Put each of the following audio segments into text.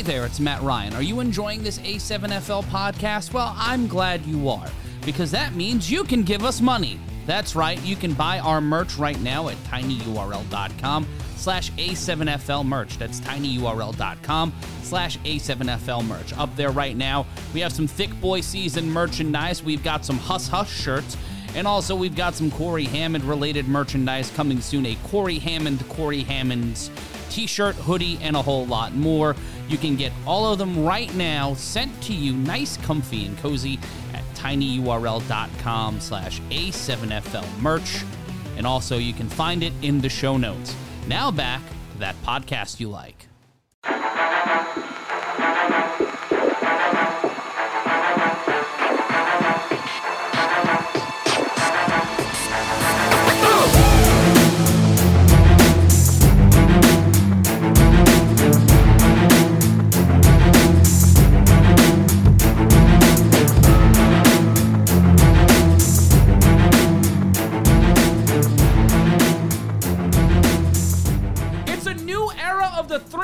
Hey there, it's Matt Ryan. Are you enjoying this A7FL podcast? Well, I'm glad you are, because that means you can give us money. That's right, you can buy our merch right now at tinyurl.com slash A7FL merch. That's tinyurl.com slash A7FL merch. Up there right now, we have some thick boy season merchandise. We've got some Huss Huss shirts. And also, we've got some Cory Hammond related merchandise coming soon. A Cory Hammond, Cory Hammond's t shirt, hoodie, and a whole lot more. You can get all of them right now sent to you nice, comfy, and cozy at tinyurl.com slash A7FL merch. And also, you can find it in the show notes. Now back to that podcast you like.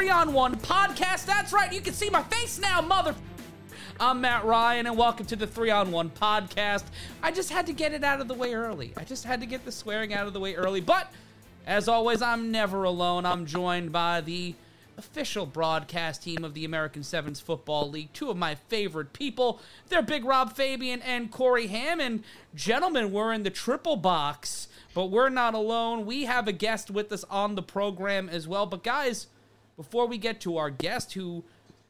Three on one podcast. That's right, you can see my face now, mother. I'm Matt Ryan, and welcome to the Three on One podcast. I just had to get it out of the way early. I just had to get the swearing out of the way early. But as always, I'm never alone. I'm joined by the official broadcast team of the American Sevens Football League. Two of my favorite people. They're Big Rob Fabien and Cory Hammond. Gentlemen, we're in the triple box, but we're not alone. We have a guest with us on the program as well. But guys, before we get to our guest who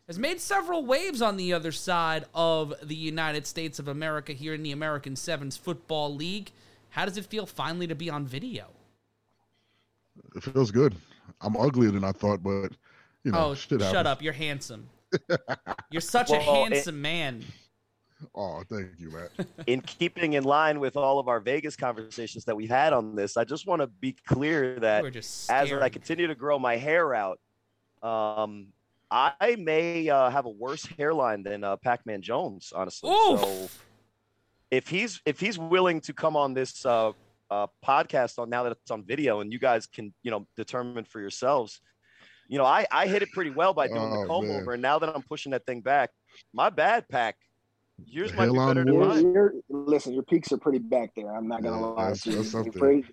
has made several waves on the other side of the United States of America here in the American Sevens Football League. How does it feel finally to be on video? It feels good. I'm uglier than I thought, but you know, Oh, shit shut happens. up. You're handsome. You're such a Well, it- handsome man. Oh, thank you, Matt. in keeping in line with all of our Vegas conversations that we've had on this, I just want to be clear that We're just as I continue to grow my hair out, um, I may uh, have a worse hairline than uh, Pac-Man Jones, honestly. Oof. So if he's if he's willing to come on this uh, uh, podcast on now that it's on video, and you guys can you know determine for yourselves, you know I I hit it pretty well by doing Oh, the comb man. over, and now that I'm pushing that thing back, my bad, Pac. Yours The might be better than mine. You're, you're, listen, your peaks are pretty back there. I'm not gonna Yeah, lie that's- to you. that's You're pretty-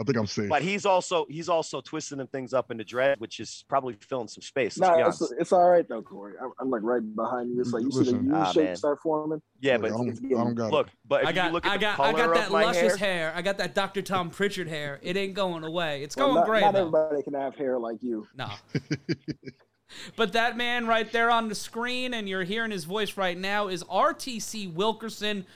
I think I'm safe. But he's also he's also twisting them things up into dread, which is probably filling some space. Let's No, be it's, it's all right though, Cory. I'm, I'm like right behind you. It's like you see the Listen. U Ah, shape man. start forming. Yeah, Like, but I don't, I don't got look, it. but I got, look at I got, I got that luscious hair, hair. I got that Dr. Tom Pritchard hair. It ain't going away. It's Well, going not, great. not though. everybody can have hair like you. No. but that man right there on the screen, and you're hearing his voice right now, is RTC Wilkerson.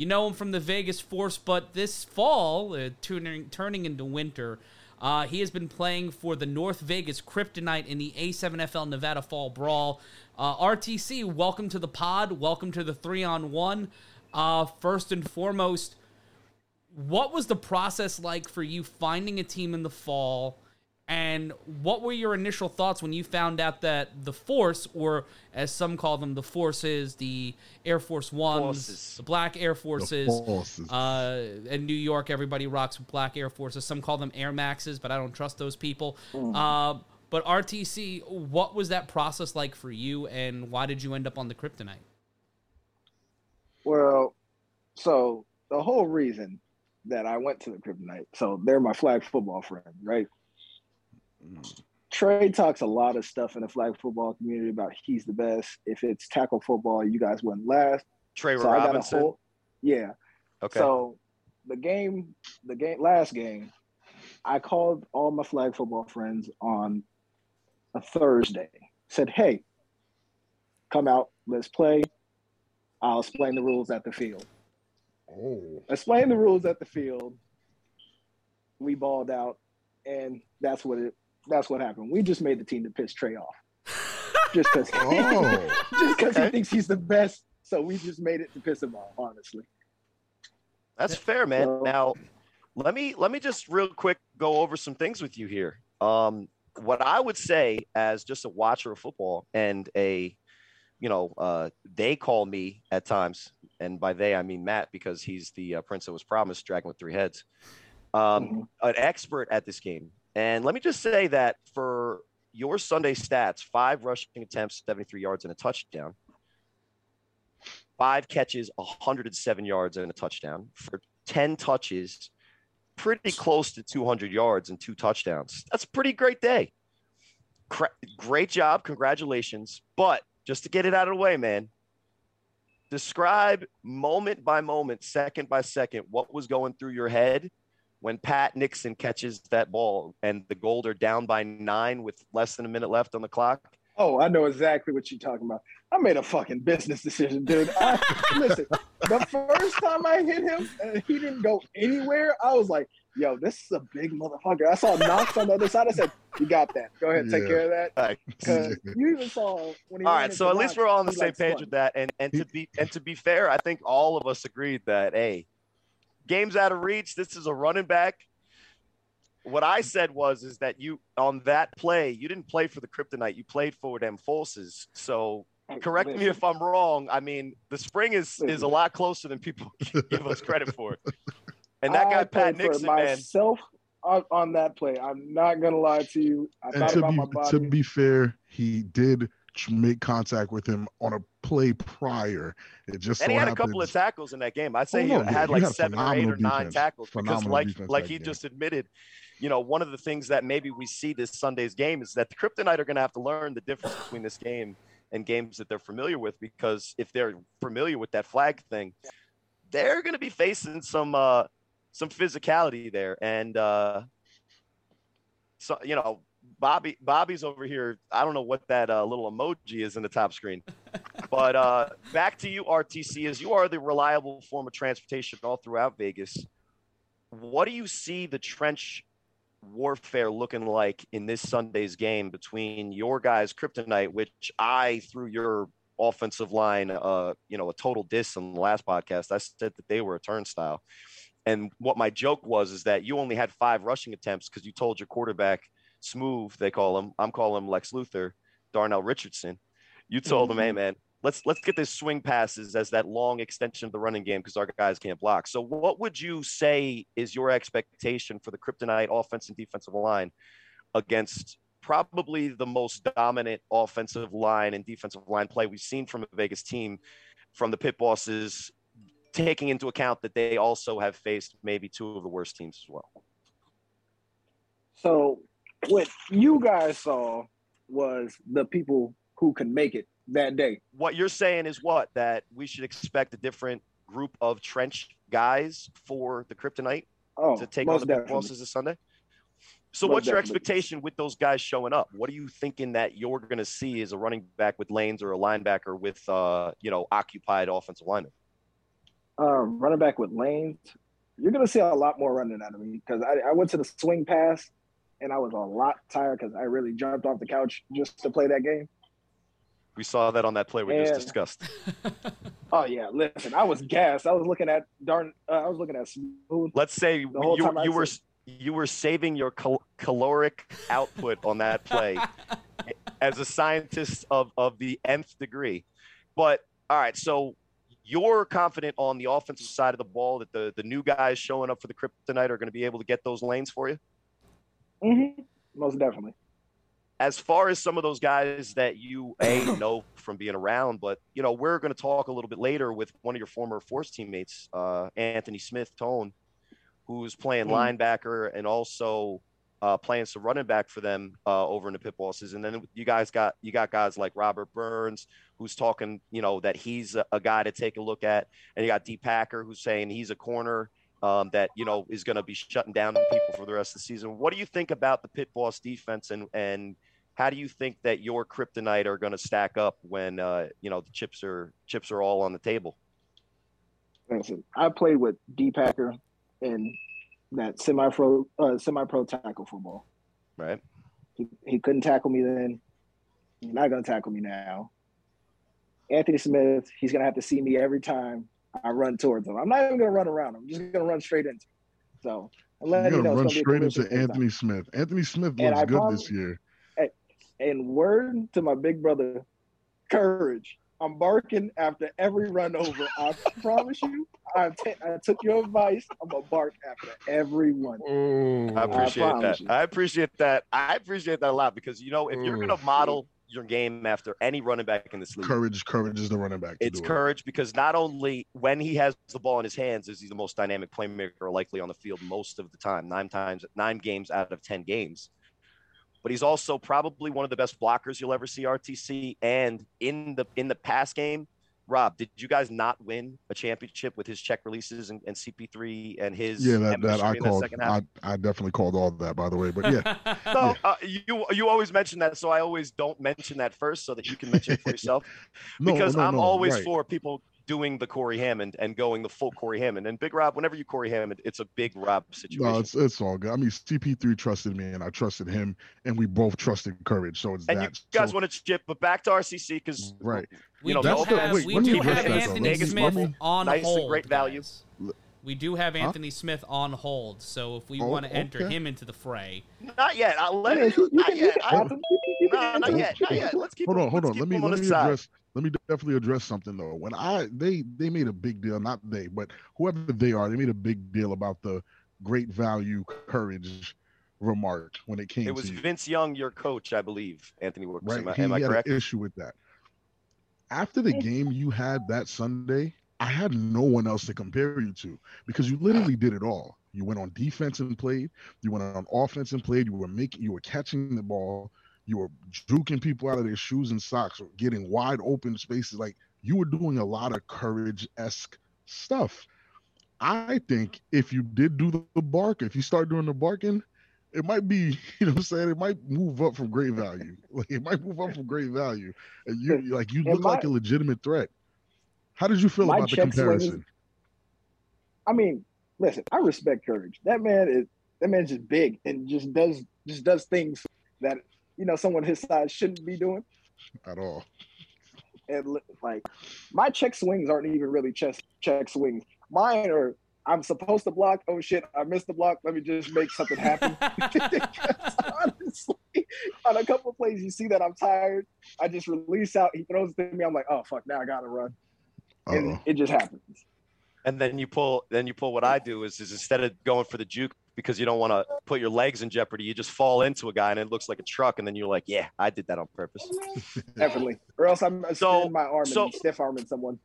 You know him from the Vegas Force, but this fall, uh, turning, turning into winter, uh, he has been playing for the North Vegas Kryptonite in the A7FL Nevada Fall Brawl. Uh, RTC, welcome to the pod. Welcome to the three on one. Uh, first and foremost, what was the process like for you finding a team in the fall and what were your initial thoughts when you found out that the force or as some call them the forces the air force ones Forces. the black air forces forces. uh, in new york everybody rocks with black air forces some call them air maxes but i don't trust those people uh, but rtc what was that process like for you and why did you end up on the kryptonite Well, so the whole reason that I went to the Kryptonite, so they're my flag football friend, right? Trey talks a lot of stuff in the flag football community about he's the best. If it's tackle football, you guys win last. Trey So I got a Robinson. whole, yeah. okay. So the game, the game, last game, I called all my flag football friends on a Thursday. Said, "Hey, come out, let's play. I'll explain the rules at the field." oh, Explain the rules at the field. We balled out, and that's what it. That's what happened. We just made the team to piss Trey off, just because. oh, just because Okay. he thinks he's the best. So we just made it to piss him off, honestly. That's fair, man. So- Now, let me let me just real quick go over some things with you here. Um, what I would say as just a watcher of football and a, you know, uh, they call me at times, and by they I mean Matt because he's the uh, prince that was promised, dragon with three heads, um, Mhm. an expert at this game. And let me just say that for your Sunday stats: five rushing attempts, 73 yards, and a touchdown. Five catches, 107 yards, and a touchdown for 10 touches, pretty close to 200 yards and two touchdowns. That's a pretty great day. Great job. Congratulations. But just to get it out of the way, man, describe moment by moment, second by second, what was going through your head when Pat Nixon catches that ball and the Gold are down by nine with less than a minute left on the clock. Oh, I know exactly what you're talking about. I made a fucking business decision, dude. I, listen, the first time I hit him and he didn't go anywhere, I was like, yo, this is a big motherfucker. I saw Knox on the other side. I said, you got that. Go ahead, take care of that. Because uh, you even saw when he All right, so at least we're all on the same page with that. And and to be and to be fair, I think all of us agreed that hey, game's out of reach. This is a running back. What I said was is that you on that play, you didn't play for the kryptonite, you played for them forces. So correct me if I'm wrong. I mean, the spring is is a lot closer than people give us credit for. And that guy Pat Nixon, myself man. On, on, that play. I'm not gonna lie to you. I and to be, to be fair, he did make contact with him on a play prior. It just and so he had happens... a couple of tackles in that game. I'd say oh, no, he had like he had seven or eight or nine defense. tackles because, like, like he game. just admitted, you know, one of the things that maybe we see this Sunday's game is that the Kryptonite are going to have to learn the difference between this game and games that they're familiar with because if they're familiar with that flag thing, they're going to be facing some uh, some physicality there, and uh, so you know, Bobby Bobby's over here. I don't know what that uh, little emoji is in the top screen, but uh, back to you, RTC. As you are the reliable form of transportation all throughout Vegas, what do you see the trench warfare looking like in this Sunday's game between your guys, Kryptonite, which I through your offensive line, uh, you know, a total diss on the last podcast. I said that they were a turnstile. And what my joke was is that you only had five rushing attempts because you told your quarterback, Smooth, they call him. I'm calling him Lex Luthor, Darnell Richardson. You told mm-hmm. him, hey man, let's let's get this swing passes as that long extension of the running game because our guys can't block. So what would you say is your expectation for the Kryptonite offense and defensive line against probably the most dominant offensive line and defensive line play we've seen from a Vegas team from the pit bosses taking into account that they also have faced maybe two of the worst teams as well. So what you guys saw was the people who can make it that day. What you're saying is what that we should expect a different group of trench guys for the kryptonite oh, to take on the big bosses this Sunday. So, most what's your expectation with those guys showing up? What are you thinking that you're going to see as a running back with lanes or a linebacker with, uh, you know, occupied offensive linemen? um, running back with lanes, you're going to see a lot more running out of me because I, I, went to the swing pass and I was a lot tired because I really jumped off the couch just to play that game. We saw that on that play we and, just discussed. oh yeah, listen, I was gassed. I was looking at darn. Uh, I was looking at smooth. Let's say you, you were you were saving your cal- caloric output on that play as a scientist of of the nth degree. But all right, so you're confident on the offensive side of the ball that the the new guys showing up for the kryptonite are going to be able to get those lanes for you? Mm-hmm. Most definitely. As far as some of those guys that you a know from being around, but you know we're going to talk a little bit later with one of your former Force teammates, uh, Anthony Smith Tone, who's playing mm-hmm. linebacker and also uh, playing some running back for them uh, over in the pit bosses. And then you guys got you got guys like Robert Burns, who's talking, you know, that he's a, a guy to take a look at, and you got D Packer, who's saying he's a corner um, that you know is going to be shutting down people for the rest of the season. What do you think about the pit boss defense, and and how do you think that your kryptonite are going to stack up when uh, you know the chips are chips are all on the table? Listen, I played with D Packer and that semi-pro uh, semi-pro tackle football. Right. He, he couldn't tackle me then. He's not going to tackle me now. Anthony Smith, he's going to have to see me every time I run towards him. I'm not even going to run around him. I'm just going to run straight into him. So I'm letting you know. Run straight into Anthony time. Smith. Anthony Smith looks good probably, this year. And word to my big brother, courage. I'm barking after every run over. I promise you. I, t- I took your advice. I'm gonna bark after every one. Oh, I appreciate that. you. I appreciate that. I appreciate that a lot because you know if you're Mm. gonna model your game after any running back in this league, courage, courage is the running back. to it's do it. courage because not only when he has the ball in his hands is he the most dynamic playmaker likely on the field most of the time, nine times, nine games out of ten games. But he's also probably one of the best blockers you'll ever see RTC. And in the in the pass game, Rob, did you guys not win a championship with his check releases and, and CP3 and his Yeah, that, that I in called. second half? I, I definitely called all that, by the way. But yeah, No, uh, you you always mention that, so I always don't mention that first, so that you can mention it for yourself. no, because no, I'm no, always right. for people doing the Cory Hammond and going the full Cory Hammond. And Big Rob, whenever you Cory Hammond, it's a big Rob situation. No, it's it's all good. I mean, CP3 trusted me, and I trusted him, and we both trusted courage. So it's and that. you guys so, want to chip, but back to RTC because right. We know, do that's have, wait, we do have that, though. Anthony Let Smith me- on Nice hold. great value. guys. We do have Huh? Anthony Smith on hold, so if we Oh, want to enter him into the fray, Not yet. I'll let Yeah, it. you, you Not you yet. I, answer- you can- you can no, not yet. Not yet. Let's keep. Hold on, hold on. keep Let me let the me address. Let me definitely address something though. When I they they made a big deal, not they, but whoever they are, they made a big deal about the great value courage remark when it came It was to you. Vince Young, your coach, I believe. Anthony Wilkes. right? Am I, he am I had correct? an issue with that. After the game you had that Sunday, I had no one else to compare you to because you literally did it all. You went on defense and played. You went on offense and played. You were making. You were catching the ball. You were juking people out of their shoes and socks, or getting wide open spaces. Like you were doing a lot of courage esque stuff. I think if you did do the, bark, if you start doing the barking, it might be, you know what I'm saying? It might move up from great value. Like it might move up from great value. And you like you look like a legitimate threat. How did you feel about the comparison? I mean, listen, I respect courage. That man is that man's just big and just does just does things that you know someone his size shouldn't be doing. At all. And like my check swings aren't even really chest check swings. Mine are I'm supposed to block. Oh shit, I missed the block. Let me just make something happen. Honestly, on a couple plays, you see that I'm tired. I just release out. He throws it to me. I'm like, oh fuck, now I gotta run, and Uh-oh. it just happens. and then you pull then you pull what I do is is instead of going for the juke because you don't want to put your legs in jeopardy, you just fall into a guy and it looks like a truck, and then you're like, yeah, I did that on purpose. Definitely, or else I'm So- my arm so- and stiff arming someone.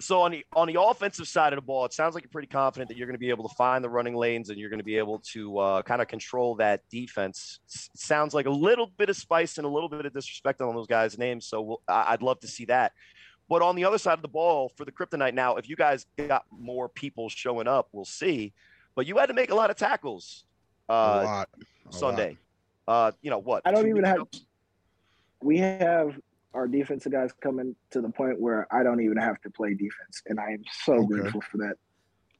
So on the on the offensive side of the ball, it sounds like you're pretty confident that you're going to be able to find the running lanes and you're going to be able to uh, kind of control that defense. S- sounds like a little bit of spice and a little bit of disrespect on those guys' names. So we'll, I- I'd love to see that. But on the other side of the ball for the Kryptonite now, if you guys got more people showing up, we'll see. But you had to make a lot of tackles a uh, lot. A Sunday. Uh, you know what? I don't even have. ago? We have our defensive guys coming to the point where I don't even have to play defense, and I am so Okay. grateful for that.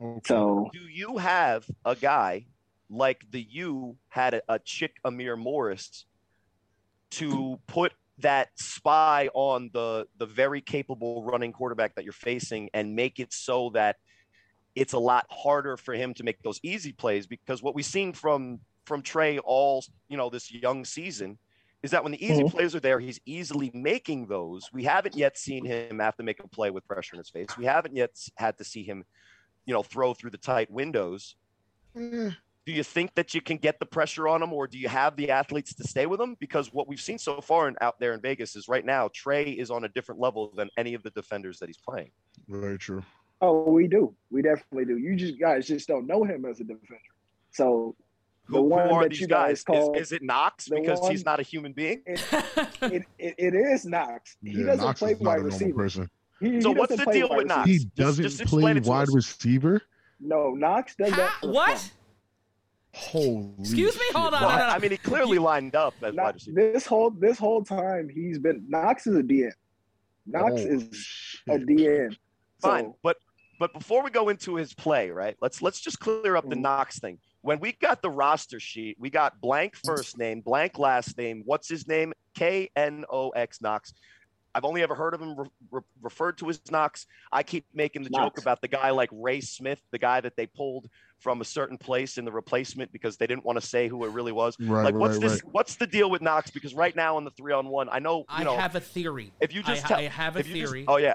Okay. So do you have a guy like the you had a, a chick Amir Morris to put that spy on the the very capable running quarterback that you're facing and make it so that it's a lot harder for him to make those easy plays because what we've seen from from Trey all you know this young season is that when the easy Mhm. plays are there, he's easily making those. We haven't yet seen him have to make a play with pressure in his face. We haven't yet had to see him, you know, throw through the tight windows. Eh, Do you think that you can get the pressure on him, or do you have the athletes to stay with him? Because what we've seen so far in, out there in Vegas is right now Trey is on a different level than any of the defenders that he's playing. very true. Oh, we do. We definitely do. You just guys just don't know him as a defender. So the Who, who are that these you guys guys? call is, is it Knox the because he's not a human being? it, it, it is Knox. He Yeah, doesn't Knox play wide receiver. person. He, So he what's the deal with Knox? He doesn't just explain play wide us. receiver. No, Knox does that. Ha- for what? fun. Holy Excuse me? Hold on, Well, no, no, no. I mean, he clearly lined up as wide receiver. this whole this whole time he's been Knox is a DN. Knox Oh, is a shit. DN. Fine, So, but but before we go into his play, right? Let's let's just clear up the Mhm. Knox thing. When we got the roster sheet, we got blank first name, blank last name. What's his name? K N O X Knox. I've only ever heard of him re- re- referred to as Knox. I keep making the joke about the guy like Ray Smith, the guy that they pulled from a certain place in the replacement because they didn't want to say who it really was. Right, like, what's right, this? right. What's the deal with Knox? Because right now in the three on one, I know you I know have a theory. if you just I, tell, I have a if you just- theory. oh yeah,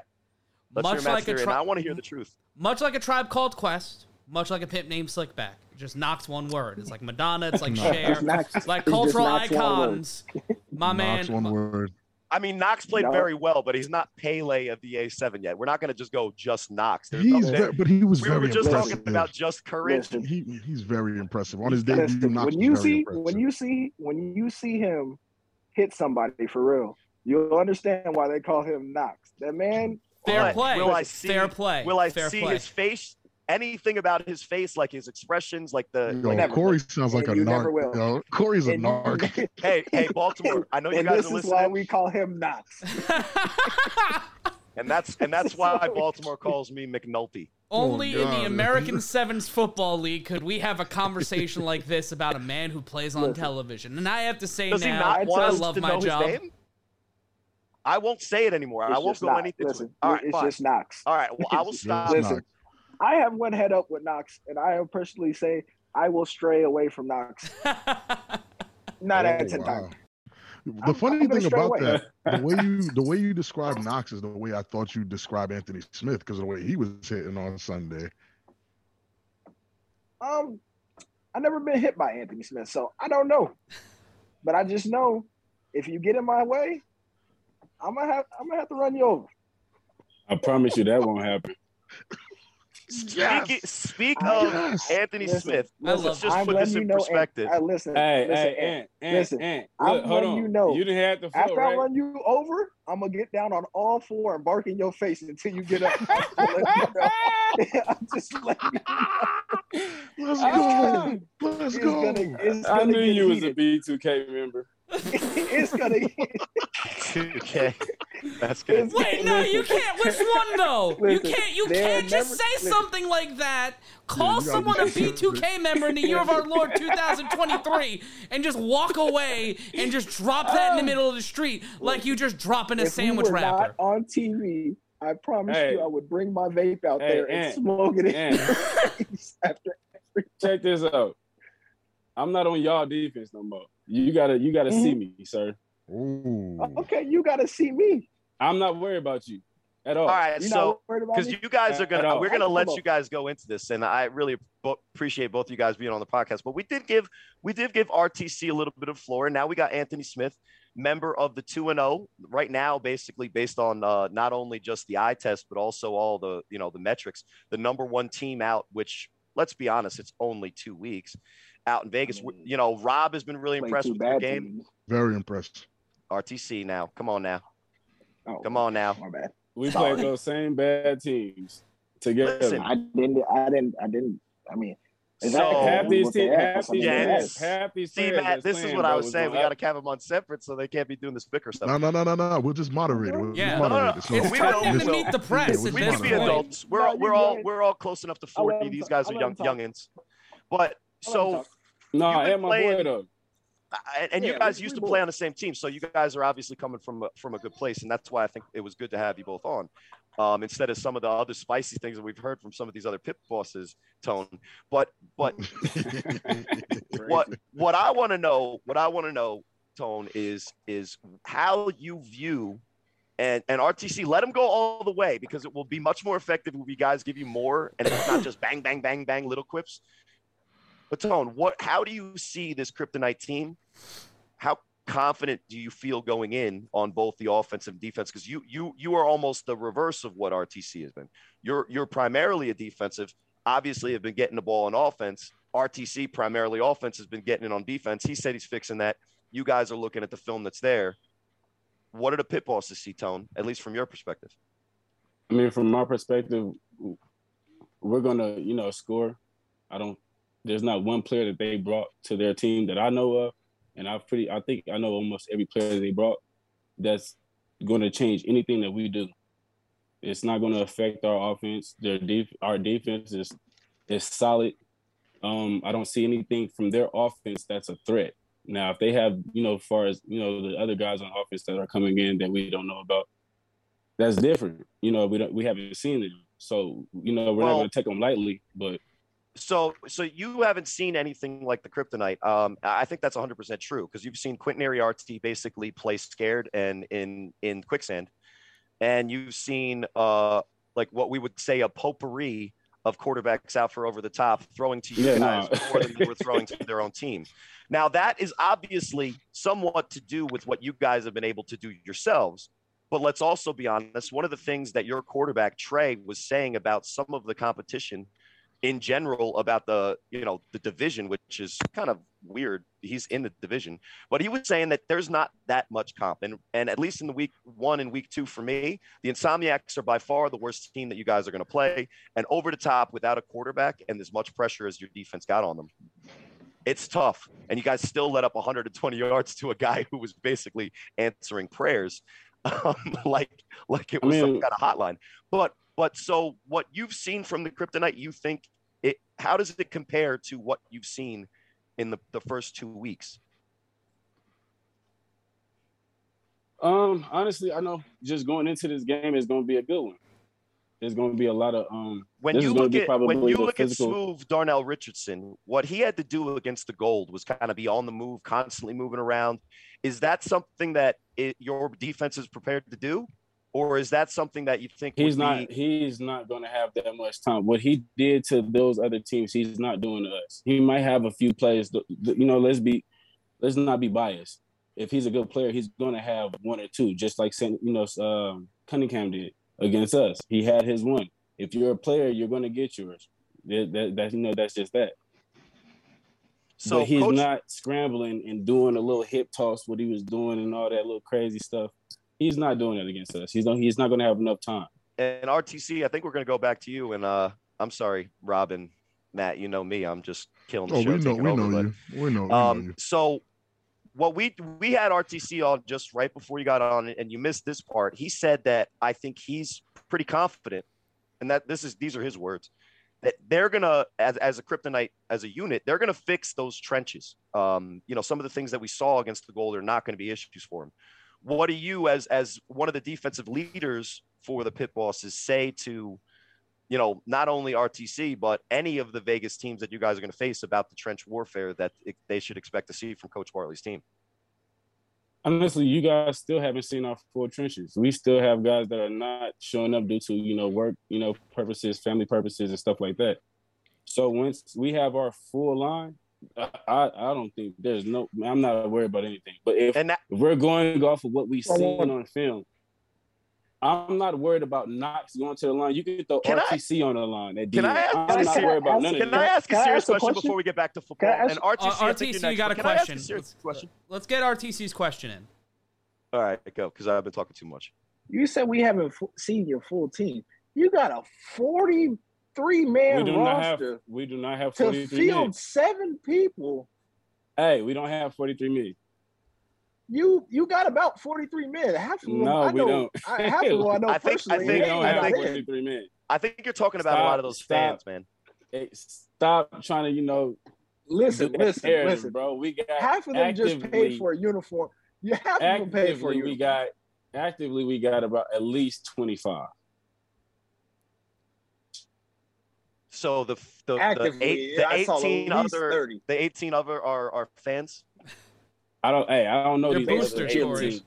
let's much hear Matt's like a theory, and tri- I want to hear the truth. much like a tribe called Quest, much like a pimp named Slickback. It just knocks one word. It's like Madonna. It's like Cher. It's Knox- like it's cultural Knox one word. icons. My man. Knox, one word. I mean, Knox played No. very well, but he's not Pele of the A7 yet. We're not going to just go just Knox. There's He's nothing- ve- but he was we very were just impressive. talking about just courage. Listen, He he's very impressive on his debut. Knox when you was very see impressive. when you see when you see him hit somebody for real, you'll understand why they call him Knox. That man. Fair Will I- play. will I see- Fair play. Will I Fair see play. his face? Anything about his face, like his expressions, like the. Yo, like- never Cory sounds like a And you narc. Yo. Cory's a And- narc. hey, hey, Baltimore! I know you and guys this are is why we call him Knox. and that's and that's why why Baltimore calls me McNulty. Only oh, in the American Sevens Football League could we have a conversation like this about a man who plays on television. And I have to say Does he now, not I'd want I love to my know job. his name? I won't say it anymore. I won't go Knox. anything. Listen. All right, it's fine. just Knox. All right. Well, I will stop. Listen, I have one head up with Knox, and I personally say I will stray away from Knox. Not Oh, at ten wow. times. The I'm- funny I'm thing about away. that, the way you the way you describe Knox is the way I thought you describe Anthony Smith because of the way he was hitting on Sunday. Um, I never been hit by Anthony Smith, so I don't know. But I just know if you get in my way, I'm gonna have I'm gonna have to run you over. I promise you that won't happen. Speak, speak I- of Yes. Anthony Listen, Smith. I Let's just I'm put letting this you in know. and- perspective. I listen. Hey, listen, hey, and Ant, Ant, listen, Ant. I'm hold letting on. you know. You didn't have to float, After I run you over, I'm gonna get down on all four and bark in your face until you get up. I'm just letting you know. I'm just letting you know. Let's go. Let's It's go. gonna, it's I gonna knew get you was a heated. B2K member. it's gonna. okay, that's good. It's- Wait, no, you can't. Which one though? you can't. You can't just never- say listen. something like that. Call you gotta someone a be- B2K member in the year of our Lord 2023 and just walk away and just drop that in the oh. middle of the street like you just dropping a if sandwich we were wrapper. not on TV, I promise Hey. you, I would bring my vape out Hey, there and Ant. smoke it in Ant. your face after Check this out. I'm not on y'all defense no more. You gotta, you gotta see me, sir. Ooh. Okay, you gotta see me. I'm not worried about you at all. All right, You so not worried about because you guys are gonna all. we're gonna let you guys go into this and i really appreciate both of you guys being on the podcast but we did give we did give rtc a little bit of floor and now we got anthony smith member of the 2 and 0 right now basically based on uh, not only just the eye test but also all the you know the metrics the number one team out which let's be honest it's only two weeks out in vegas I mean, mm. you know rob has been really impressed with your game teams. Very impressed. rtc now come on now Oh, come on now My bad. We Sorry. played those same bad teams together. Listen, I didn't. I didn't. I didn't. I mean, is that So- half these teams, half these, what they Yeah, half these See, Matt, that's this is playing, what I was saying. We got to have them on separate so they can't be doing this bicker stuff. No, no, no, no, no. We'll just moderate it. We'll Yeah. No, no, no. So- It's we turned will- into meet the press Yeah, we we this can be adults. We're No, all, we're all we're all close enough to forty. These guys are young him youngins. But so let him No, You've been and my playing- boy though. and, and you guys used we to play on the same team, so you guys are obviously coming from a, from a good place, and that's why I think it was good to have you both on. Um, instead of some of the other spicy things that we've heard from some of these other pit bosses, Tone. But but what what I want to know, what I want to know, Tone, is is how you view and and RTC. Let them go all the way because it will be much more effective if we guys give you more, and it's not just bang bang bang bang little quips. But Tone, what? How do you see this Kryptonite team? How confident do you feel going in on both the offense and defense? Because you you you are almost the reverse of what RTC has been. You're you're primarily a defensive. Obviously, have been getting the ball on offense. RTC primarily offense has been getting it on defense. He said he's fixing that. You guys are looking at the film that's there. What are the pit to see, Tone? At least from your perspective. I mean, from my perspective, we're gonna, you know, score. I don't. There's not one player that they brought to their team that I know of, and I pretty. I think I know almost every player they brought. That's going to change anything that we do. It's not going to affect our offense. Their def, our defense is is solid. Um, I don't see anything from their offense that's a threat. Now, if they have, you know, as far as you know, the other guys on offense that are coming in that we don't know about, that's different. You know, we don't we haven't seen it, so you know we're Well- not going to take them lightly. But So, so you haven't seen anything like the kryptonite. Um, I think that's 100 percent true because you've seen Quentin Ariarty basically play scared and in in quicksand, and you've seen uh like what we would say a potpourri of quarterbacks out for over the top, throwing to you Yeah, guys no. more than they were throwing to their own team. Now that is obviously somewhat to do with what you guys have been able to do yourselves. But let's also be honest. One of the things that your quarterback Trey was saying about some of the competition in general about the you know the division, which is kind of weird. He's in the division, but he was saying that there's not that much comp, and and at least in the week one and week two for me, the Insomniacs are by far the worst team that you guys are going to play, and over the top without a quarterback and as much pressure as your defense got on them. It's tough, and you guys still let up 120 yards to a guy who was basically answering prayers, um, like like it I was some kind of hotline. But but so what you've seen from the kryptonite, you think it? How does it compare to what you've seen in the, the first two weeks? um, honestly, I know just going into this game is going to be a good one. There's going to be a lot of um. When you look at when you look physical- at smooth Darnell Richardson, what he had to do against the gold was kind of be on the move, constantly moving around. Is that something that it, your defense is prepared to do, or is that something that you think He's not. Be, He's not going to have that much time. What he did to those other teams, he's not doing to us. He might have a few that- You know, let's be, let's not be biased. If he's a good player, he's going to have one or two, just like you know um, Cunningham did against us. He had his one. If you're a player, you're going to get yours. That, that, that you know, that's just that. so but he's coach, not scrambling and doing a little hip toss, what he was doing, and all that little crazy stuff. He's not doing it against us. He's not, he's not going to have enough time. and RTC. I think we're going to go back to you. And uh, I'm sorry, Robin, Matt. You know me. I'm just killing the Oh, show. we know, we over, know but- you. We know, we know Um, you. so what we we had RTC on just right before you got on, and you missed this part. He said that I think he's pretty confident, and that this is these are his words that they're gonna as as a kryptonite as a unit they're gonna fix those trenches. Um, you know some of the things that we saw against the gold are not going to be issues for him. What do you as as one of the defensive leaders for the pit bosses say to you know, not only RTC, but any of the Vegas teams that you guys are going to face about the trench warfare that it, they should expect to see from Coach Bartley's team. honestly, you guys still haven't seen our full trenches. We still have guys that are not showing up due to you know work, you know, purposes, family purposes, and stuff like that. So once we have our full line, I I, I don't think there's no. I'm not worried about anything. But if, And that, if we're going off of what we've seen on film, I'm not worried about Knox going to the line. You can throw Can I- RTC on the line. At can I ask, I'm not I- worried about none of can that. I ask a Can I serious ask a question, question? before we get back to football? Ask- and RTC, Uh, RTC, you're you next, got a but can I ask question. serious Let's, question? let's get RTC's question in. All right, go because I've been talking too much. You said we haven't fu- seen your full team. You got a 43 We man do not have. roster We do not have to field men. seven people. Hey, we don't have 43 men. You you got about 43 men. Half of them No, I we know. don't. I, half of them I know I think- I think- We don't I have not think- in. 43 men. I think you're talking about a lot of those Stop, fans, man. Hey, stop trying to, you know, Listen, listen, narrative, listen. bro. We got Half of them just paid for a uniform. You have to pay for you. we got actively we got about at least 25. So the the, the, eight, the I saw at 18 other 30. the 18 other are, are fans. I don't hey, I don't know They're these other boosters, 18.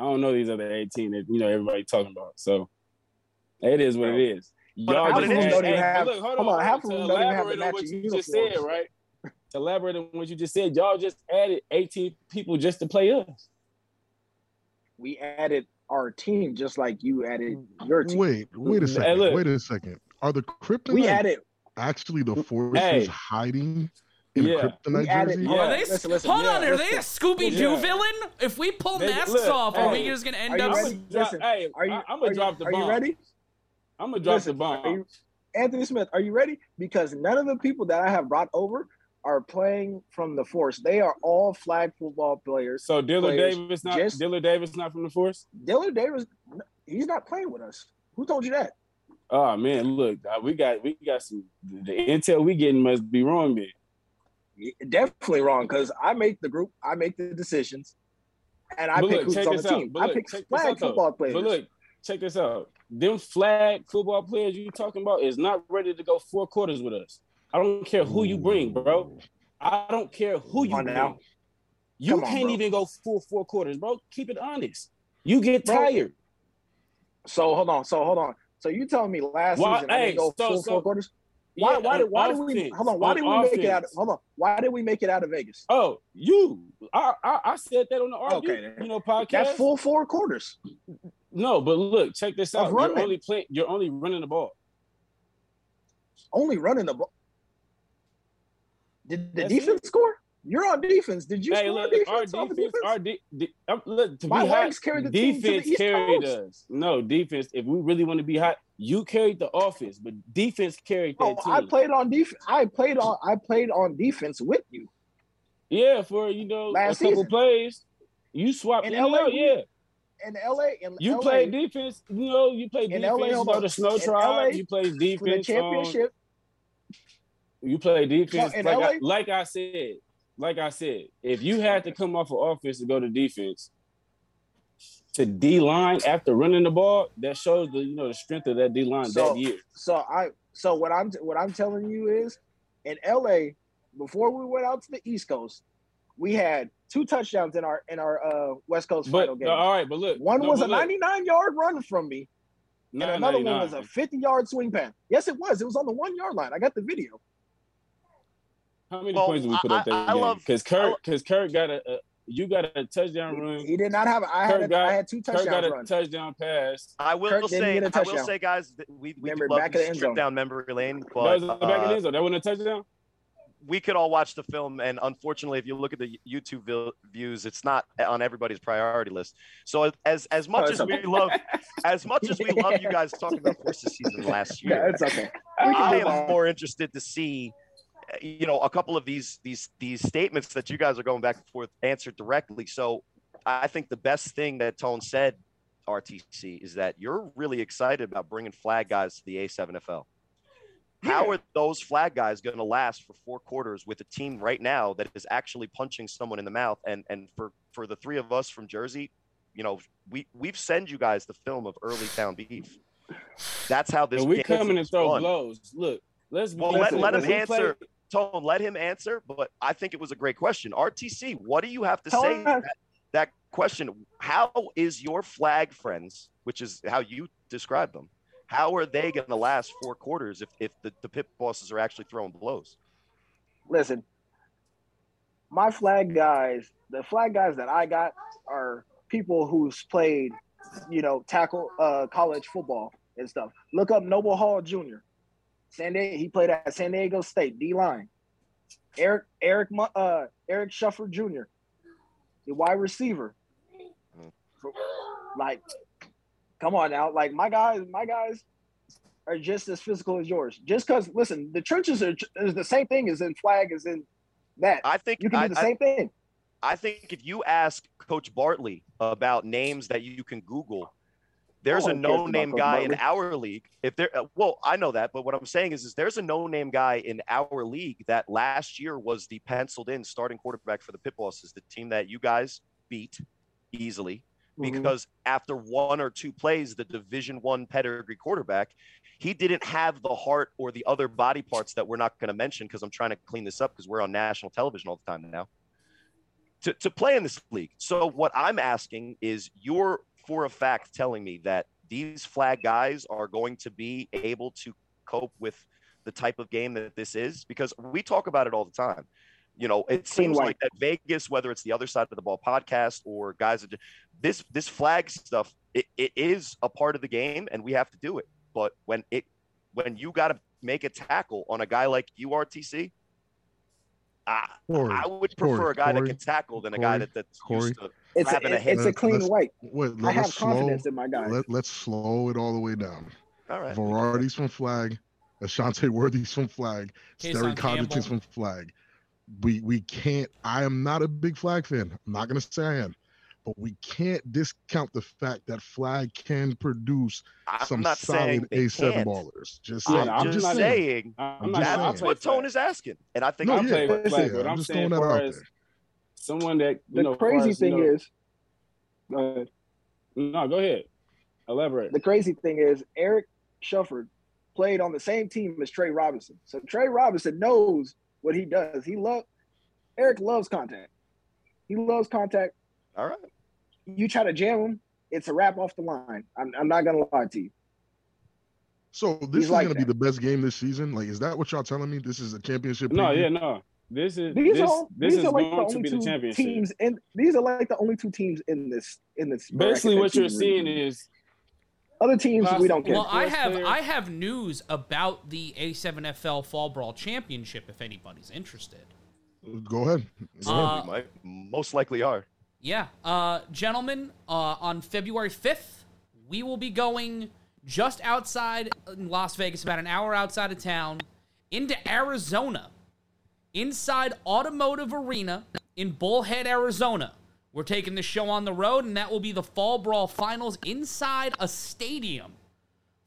I don't know these other 18 that you know everybody talking about. So it is what it is. Y'all half just of don't even hey, have- look, hold hold on, on, half to of them don't even have the elaborate on what matching you just said, right? To elaborate on what you just said, y'all just added 18 people just to play us. We added our team just like you added your team. Wait, wait a Hey, second. look. Wait a second. Are the kryptonite We added. actually the forces Hey. hiding in Yeah. a kryptonite We added- jersey? Hold Are they? listen, listen, hold yeah, on, are they a. Scooby Doo Yeah. villain? If we pull They- masks look, off, are we just gonna end up? I'm ready? Listen, hey, Are you? I, am gonna you- drop the Are bomb. you ready? I'm gonna drop Listen, the are bomb. you- Anthony Smith, are you ready? Because none of the people that I have brought over are playing from the force. They are all flag football players. So Dillard players Davis not just- Dillard Davis not from the force? Dillard Davis, he's not playing with us. Who told you that? Oh man, look, uh, we got we got some the intel we getting must be wrong, man. Definitely wrong because I make the group, I make the decisions, and I But pick look, who's on the out. team. But I look, pick flag though. football players. But look, check this out. Them flag football players you talking about is not ready to go four quarters with us. I don't care who you bring, bro. I don't care who you bring. now. You Come can't even go full four quarters, bro. Keep it honest. You get Bro, tired. So hold on. So hold on. So you telling me last Why- season I hey, didn't go so- full so- four quarters? Why? Yeah, why uh, did? on Why did we? Hold on. Why uh, did we make it out? Of, hold on. Why did we make it out of Vegas? Oh, you. I, I I said that on the RB, Okay, you know, podcast. That's full four quarters. No, but look, check this out. You're only playing. You're only running the ball. Only running the ball. Did the That's defense score? You're on defense. Did you hey, look, defense? our of defense, our de- de- uh, look, to My be hot, carried the team to the defense carried Coast. us. No, defense. If we really want to be hot, you carried the offense, but defense carried that Oh, team. I played on defense. I played on. I played on defense with you. yeah, for you know Last a couple season. plays, you swapped In LA, out. Yeah, In LA, in you LA, played defense. You know, you played In defense. LA, you hold know on. the snow tribe. LA, you played for the defense. um, championship. you play defense. in like, I, like I said, like I said, if you had to come off of offense to go to defense, to D line after running the ball, that shows the you know the strength of that D line So- that year. So I. So what I'm what I'm telling you is, in LA, before we went out to the East Coast, we had two touchdowns in our in our uh, West Coast But final game. all right, but look, One no, was a 99 yard run from me, and another one was a 50 yard swing pass. Yes, it was. It was on the one yard line. I got the video. How many Well, points did we put I- up that I- I game? love- Because I Kurt, because Kurt got a, a you got a touchdown He, run. he did not have. I Kurt had. got- I had two Kurt got a run. touchdown pass. I will Kirk say, get a I will say, guys, that we we Remember, love back to of the end trip zone. down memory lane, that was the back of the uh, end zone. That wasn't a touchdown. we could all watch the film, and unfortunately, if you look at the YouTube vil- views, it's not on everybody's priority list. So as as much Oh, as it's we love, as much as we love you guys talking about horses season last year Yeah, year, it's okay. We can I am on. more interested to see, uh, you know, a couple of these these these statements that you guys are going back and forth answered directly. So I think the best thing that Tone said, RTC, is that you're really excited about bringing flag guys to the A7FL. How are those flag guys going to last for four quarters with a team right now that is actually punching someone in the mouth? And and for for the three of us from Jersey, you know, we we've send you guys the film of early town beef. That's how this. And we in and throw blows. Look, let's Well, let, listen, let him answer. play- Tone, let him answer. But I think it was a great question. RTC, what do you have to say? That, that question. How is your flag friends, which is how you describe them, how are they going to last four quarters if, if the, the pit bosses are actually throwing blows? Listen, my flag guys, the flag guys that I got are people who's played, you know, tackle uh, college football and stuff. Look up Noble Hall Jr. San Diego, he played at San Diego State D line. Eric Eric uh, Eric Shuffer Jr. The wide receiver. Mhm. Like, come on now, like my guys, my guys are just as physical as yours. Just because, listen, the trenches are is the same thing as in flag as in that. I think You can I, do the I- same thing. I think if you ask Coach Bartley about names that you can Google, there's No a one cares about no-name guy in our league. If there, uh, well, I know that, but what I'm saying is, is there's a no-name guy in our league that last year was the penciled-in starting quarterback for the Pit Bosses, the team that you guys beat easily Mhm. because after one or two plays, the Division One pedigree quarterback, he didn't have the heart or the other body parts that we're not going to mention because I'm trying to clean this up because we're on national television all the time now. To, to play in this league. So what I'm asking is you're for a fact telling me that these flag guys are going to be able to cope with the type of game that this is because we talk about it all the time. You know, it seems like at Vegas, whether it's the other side of the ball podcast or guys that this this flag stuff, it, it is a part of the game and we have to do it. But when it when you got to make a tackle on a guy like you, RTC, I, Cory, I would prefer Cory, a guy Cory, that can tackle than a guy that, that's Cory. used to It's a, grabbing a it- hit. it's a clean let's- white. Wait, I let, have us slow. confidence in my guys. Let, let's slow it all the way down. All right. Varardi's from Flag, Ashante Worthy's from Flag, Kason Sterry Campbell. From Flag. We we can't. I am not a big Flag fan. I'm not gonna say I am, but we can't discount the fact that Flag can produce I'm some not solid A7 can't. ballers. Just I'm. I'm, just, just saying. saying. I'm I'm just saying. That's what Tone is asking, and I think No, I I'm yeah, play yeah, flag, but I'm I'm just saying throwing that out there. someone that you The know, crazy as, thing you know, is, go ahead. no, go ahead. Elaborate. The crazy thing is Eric Shufford played on the same team as Trey Robinson. So Trey Robinson knows what he does. He love Eric loves contact. He loves contact. All right. You try to jam him, it's a wrap off the line. I'm, I'm not gonna lie to you. So this He's is like gonna be the best game this season. Like, is that what y'all telling me? This is a championship. No, preview? yeah, no. This is These this, are this these is are like the going to only be the two championship. teams in these are like the only two teams in this in this. Basically, what you you're can seeing really- is other teams we don't care. Well, I have player- I have news about the A7FL Fall Brawl Championship. If anybody's interested. Go ahead. Uh, we might most likely are. Yeah, uh, gentlemen, uh, on February 5th, we will be going just outside Las Vegas, about an hour outside of town, into Arizona, inside Automotive Arena in Bullhead, Arizona. We're taking the show on the road, and that will be the Fall Brawl Finals inside a stadium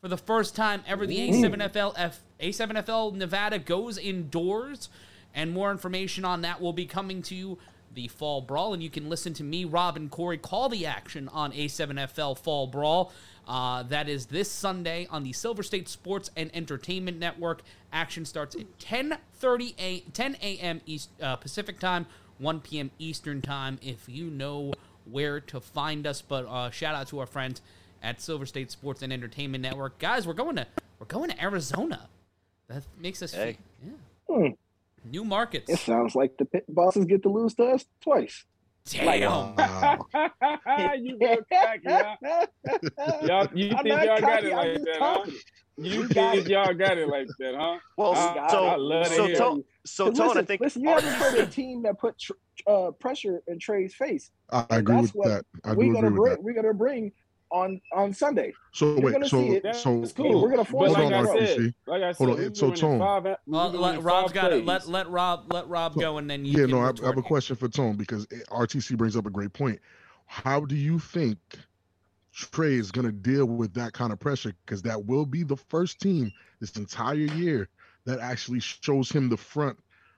for the first time ever. The A7FL F, A7FL Nevada goes indoors, and more information on that will be coming to you the Fall Brawl, and you can listen to me, Rob, and Cory call the action on A7FL Fall Brawl. Uh, that is this Sunday on the Silver State Sports and Entertainment Network. Action starts at 10:30 a 10 a.m. East uh, Pacific Time, 1 p.m. Eastern Time. If you know where to find us, but uh, shout out to our friends at Silver State Sports and Entertainment Network, guys. We're going to we're going to Arizona. That makes us Hey. yeah. Hmm. New markets. It sounds like the pit bosses get to lose to us twice. Damn. Wow. you real cocky, huh? Y'all, you I'm think y'all got it I'm like just that, huh? You think y'all got it like that, huh? Well, I- I so love to so hear Tone, it. so 'Cause Tone, I think listen, you haven't played a team that put tr- uh, pressure in Trey's face. I And agree that's with what that. I we're gonna with bring. that. We're gonna bring on on Sunday. So you're wait, gonna so see it. so That's Hey, cool. we're gonna force but Hold like on, I said, RTC. like I said, Hold on, we so running Tone. five, we Uh, let, Rob's five got it. Let let Rob let Rob So- go, and then you yeah, can no, I, I have a question for Tone because RTC brings up a great point. How do you think Trey is going to deal with that kind of pressure? Because that will be the first team this entire year that actually shows him the front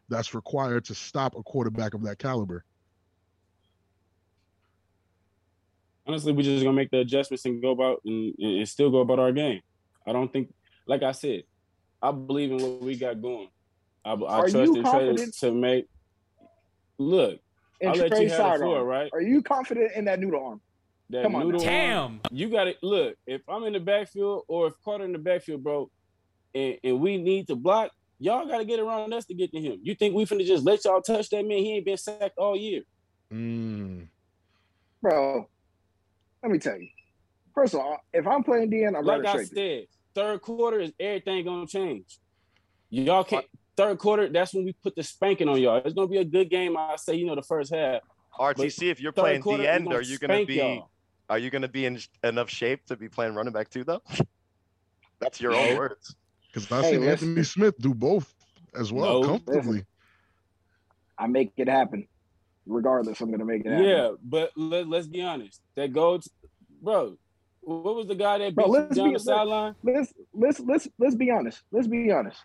that's required to stop a quarterback of that caliber. Honestly, we're just gonna make the adjustments and go about and, and still go about our game. I don't think, like I said, I believe in what we got going. I, I Are trust you in Trey confident? to make. Look, And I'll let you have the sidearm. floor, right? Are you confident in that noodle arm? That Come on noodle now. arm, Damn. you got to look. If I'm in the backfield or if Carter in the backfield, bro, and, and we need to block, y'all got to get around us to get to him. You think we finna just let y'all touch that man? He ain't been sacked all year. Mm. Bro, let me tell you. First of all, if I'm playing DN, I'm like I straight. through. said, third quarter is everything gonna change. Y'all can't. Third quarter, that's when we put the spanking on y'all. It's gonna be a good game. I say, you know, the first half. RTC, if you're playing quarter, the end, are you gonna be y'all. are you gonna be in enough shape to be playing running back too though? That's your own words. Because I've Hey, seen listen. Anthony Smith do both as well No. comfortably. I make it happen. Regardless, I'm gonna make it happen. Yeah, but let, let's be honest. That goes, bro. What was the guy that Bro, let's down be- the sideline? let's let's let's let's be honest. Let's be honest.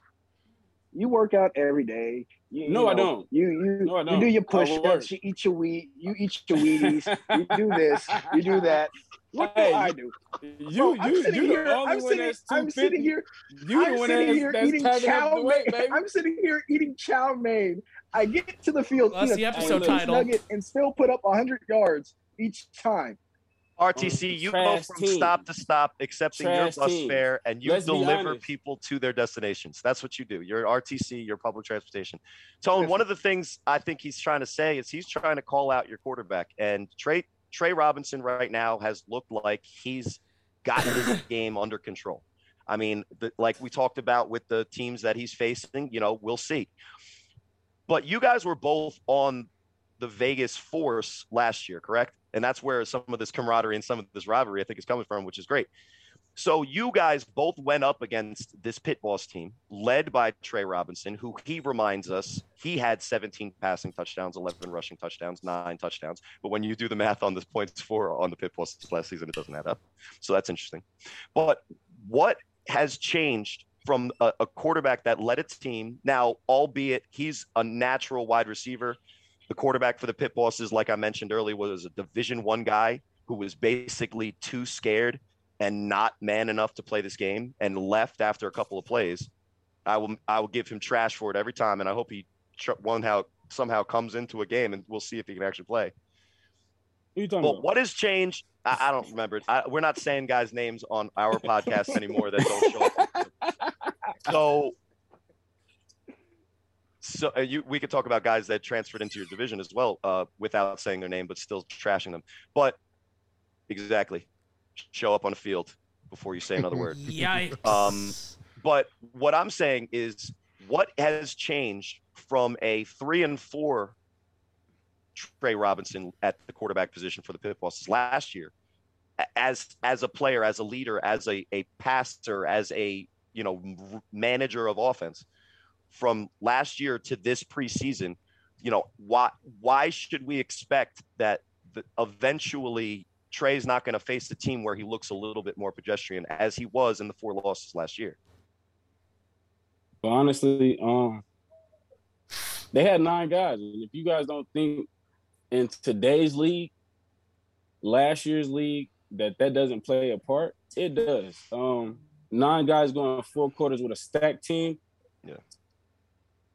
You work out every day. You, you No, I don't. You you No, I you do don't. your I will work. push-ups. You eat your weed. You eat your Wheaties. you do this. You do that. What Hey, do I do? You, I'm you, you here. the only I'm one sitting. that's I'm sitting here. You I'm the one sitting that's, here that's eating chow up the weight, mein. I'm sitting here eating chow mein. I get to the field, That's eat a the episode title. nugget, and still put up 100 yards each time. RTC, mm. you go from team. stop to stop, accepting your bus team. fare, and you Let's deliver people to their destinations. That's what you do. You're RTC, you're public transportation. Tone, Listen. one of the things I think he's trying to say is he's trying to call out your quarterback. And Trey Trey Robinson right now has looked like he's gotten his game under control. I mean, the, like we talked about with the teams that he's facing, you know, we'll see. But you guys were both on the Vegas Force last year, correct? And that's where some of this camaraderie and some of this rivalry I think is coming from, which is great. So you guys both went up against this pit boss team led by Trey Robinson, who he reminds us he had 17 passing touchdowns, 11 rushing touchdowns, nine touchdowns. But when you do the math on the points for on the pit boss last season, it doesn't add up. So that's interesting. But what has changed from a, a quarterback that led a team now, albeit he's a natural wide receiver? The quarterback for the pit bosses, like I mentioned earlier, was a Division One guy who was basically too scared and not man enough to play this game and left after a couple of plays, I will I will give him trash for it every time, and I hope he tr- one how somehow comes into a game and we'll see if he can actually play. Talking Well, about? what has changed? I, I don't remember. I, we're not saying guys' names on our podcast anymore that don't show up. So, so you, we could talk about guys that transferred into your division as well, uh, without saying their name, but still trashing them. But exactly, show up on the field before you say another word. Yikes. Um, But what I'm saying is, what has changed from a three and four Trey Robinson at the quarterback position for the Pit Bosses last year, as as a player, as a leader, as a a passer, as a you know manager of offense, from last year to this preseason, you know why why should we expect that the, eventually Trey's not going to face the team where he looks a little bit more pedestrian as he was in the four losses last year? But honestly, um, they had nine guys, and if you guys don't think in today's league, last year's league, that that doesn't play a part, it does. Um, nine guys going four quarters with a stacked team. Yeah.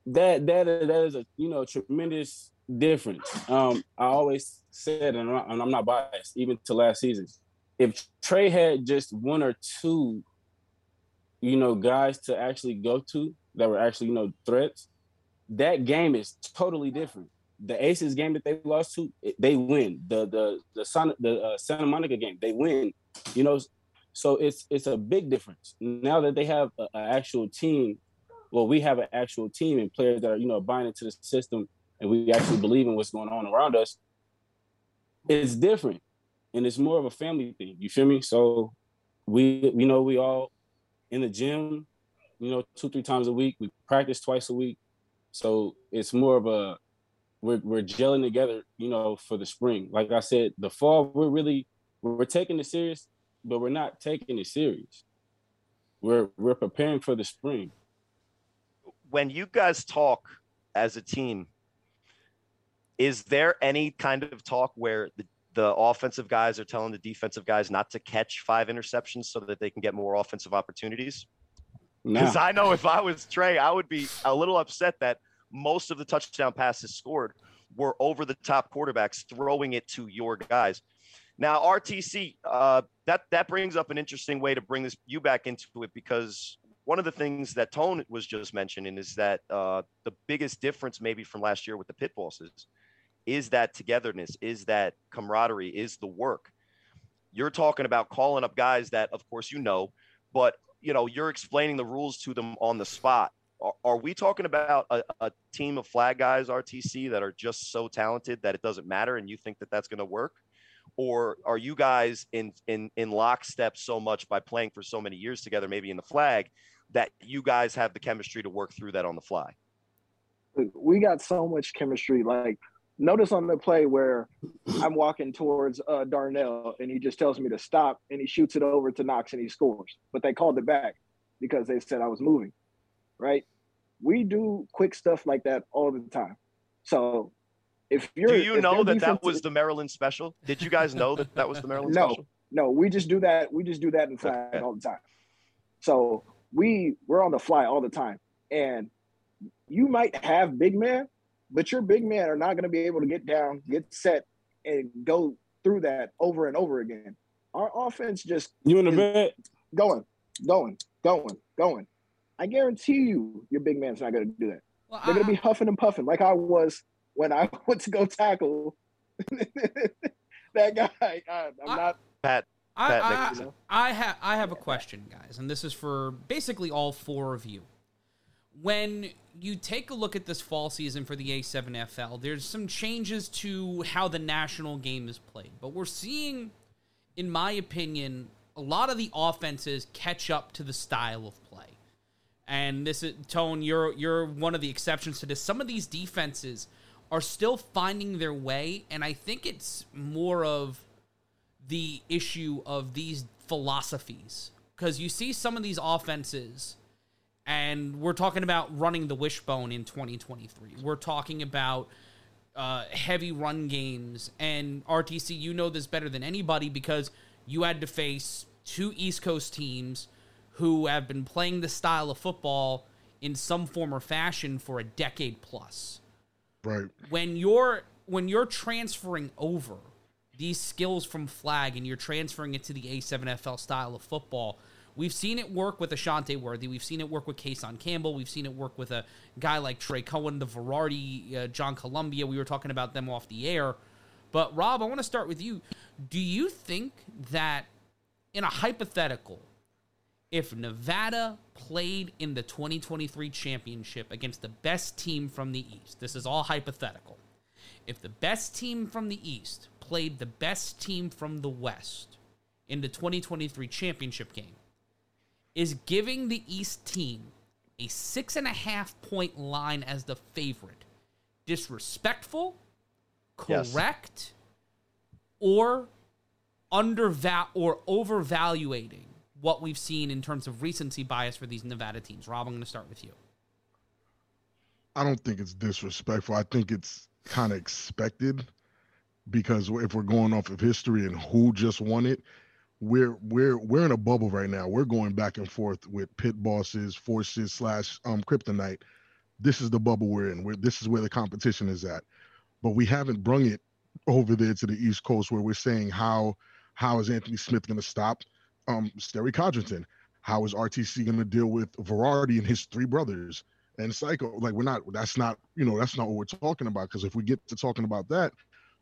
That that that is a you know tremendous difference. Um, I always said, and I'm not, and I'm not biased, even to last season, if Trey had just one or two you know, guys to actually go to that were actually, you know, threats, that game is totally different. The Aces game that they lost to, they win. The the the Son, the uh, Santa Monica game, they win. You know, so it's it's a big difference now that they have an actual team. Well, we have an actual team and players that are you know buying into the system, and we actually believe in what's going on around us. It's different, and it's more of a family thing. You feel me? So we you know we all in the gym, you know, two, three times a week. We practice twice a week. So it's more of a we're we're gelling together, you know, for the spring. Like I said, the fall we're really we're taking it serious, but we're not taking it serious. We're we're preparing for the spring. when you guys talk as a team, is there any kind of talk where the, the offensive guys are telling the defensive guys not to catch five interceptions so that they can get more offensive opportunities? Because I know if I was Trey, I would be a little upset that most of the touchdown passes scored were over the top quarterbacks throwing it to your guys. Now, RTC, uh, that that brings up an interesting way to bring this you back into it because one of the things that Tone was just mentioning is that uh, the biggest difference maybe from last year with the pit bosses is that togetherness, is that camaraderie, is the work. You're talking about calling up guys that, of course, you know, but you know you're explaining the rules to them on the spot. Are, are we talking about a, a team of flag guys, RTC, that are just so talented that it doesn't matter, and you think that that's going to work? Or are you guys in in in lockstep so much by playing for so many years together maybe in the flag that you guys have the chemistry to work through that on the fly we got so much chemistry. Like, notice on the play where I'm walking towards uh, Darnell and he just tells me to stop and he shoots it over to Knox and he scores. But they called it back because they said I was moving, right? We do quick stuff like that all the time. So if you're, do you if know that that was the maryland special did you guys know that that was the maryland No. special No, No, we just do that. We just do that in flag Okay. all the time. So we we're on the fly all the time, and you might have big man, but your big men are not going to be able to get down, get set, and go through that over and over again. Our offense just You in the is bed? going, going, going, going. I guarantee you, your big man's not going to do that. Well, They're going to be huffing and puffing like I was when I went to go tackle that guy. I, I'm I- not. pat I, Pat I, I have I have a question, guys, and this is for basically all four of you. When you take a look at this fall season for the A7FL, there's some changes to how the national game is played, but we're seeing, in my opinion, a lot of the offenses catch up to the style of play. And this is Tone, you're you're one of the exceptions to this. Some of these defenses are still finding their way, and I think it's more of the issue of these philosophies because you see some of these offenses and we're talking about running the wishbone in 2023 we're talking about uh, heavy run games and rtc you know this better than anybody because you had to face two East Coast teams who have been playing the style of football in some form or fashion for a decade plus. Right. When you're when you're transferring over these skills from flag and you're transferring it to the A7FL style of football, we've seen it work with Ashante Worthy. We've seen it work with Kason Campbell. We've seen it work with a guy like Trey Cohen, the Verardi, uh, John Columbia. We were talking about them off the air. But Rob, I want to start with you. Do you think that in a hypothetical, if Nevada played in the 2023 championship against the best team from the East, this is all hypothetical. If the best team from the East played the best team from the West in the 2023 championship game, is giving the East team a six and a half point line as the favorite disrespectful, Yes. correct, or underval or overvaluating what we've seen in terms of recency bias for these Nevada teams? Rob, I'm going to start with you. I don't think it's disrespectful. I think it's kind of expected because if we're going off of history and who just won it, we're we're we're in a bubble right now. We're going back and forth with pit bosses, forces slash um kryptonite. This is the bubble we're in. Where this is where the competition is at. But we haven't brung it over there to the East Coast where we're saying how how is Anthony Smith going to stop um Sterry Codrington? How is RTC going to deal with Verardi and his three brothers? and psycho like we're not that's not you know that's not what we're talking about because if we get to talking about that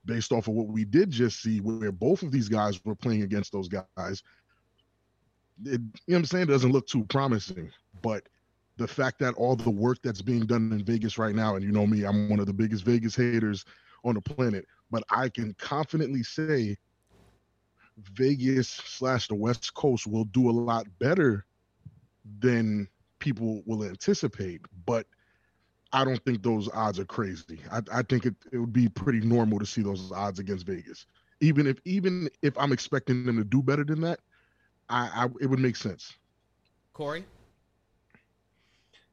based off of what we did just see where both of these guys were playing against those guys it, you know what i'm saying it doesn't look too promising but the fact that all the work that's being done in vegas right now and you know me i'm one of the biggest vegas haters on the planet but i can confidently say vegas slash the west coast will do a lot better than people will anticipate, but I don't think those odds are crazy. I, I think it, it would be pretty normal to see those odds against Vegas. Even if even if I'm expecting them to do better than that, I, I it would make sense. Cory?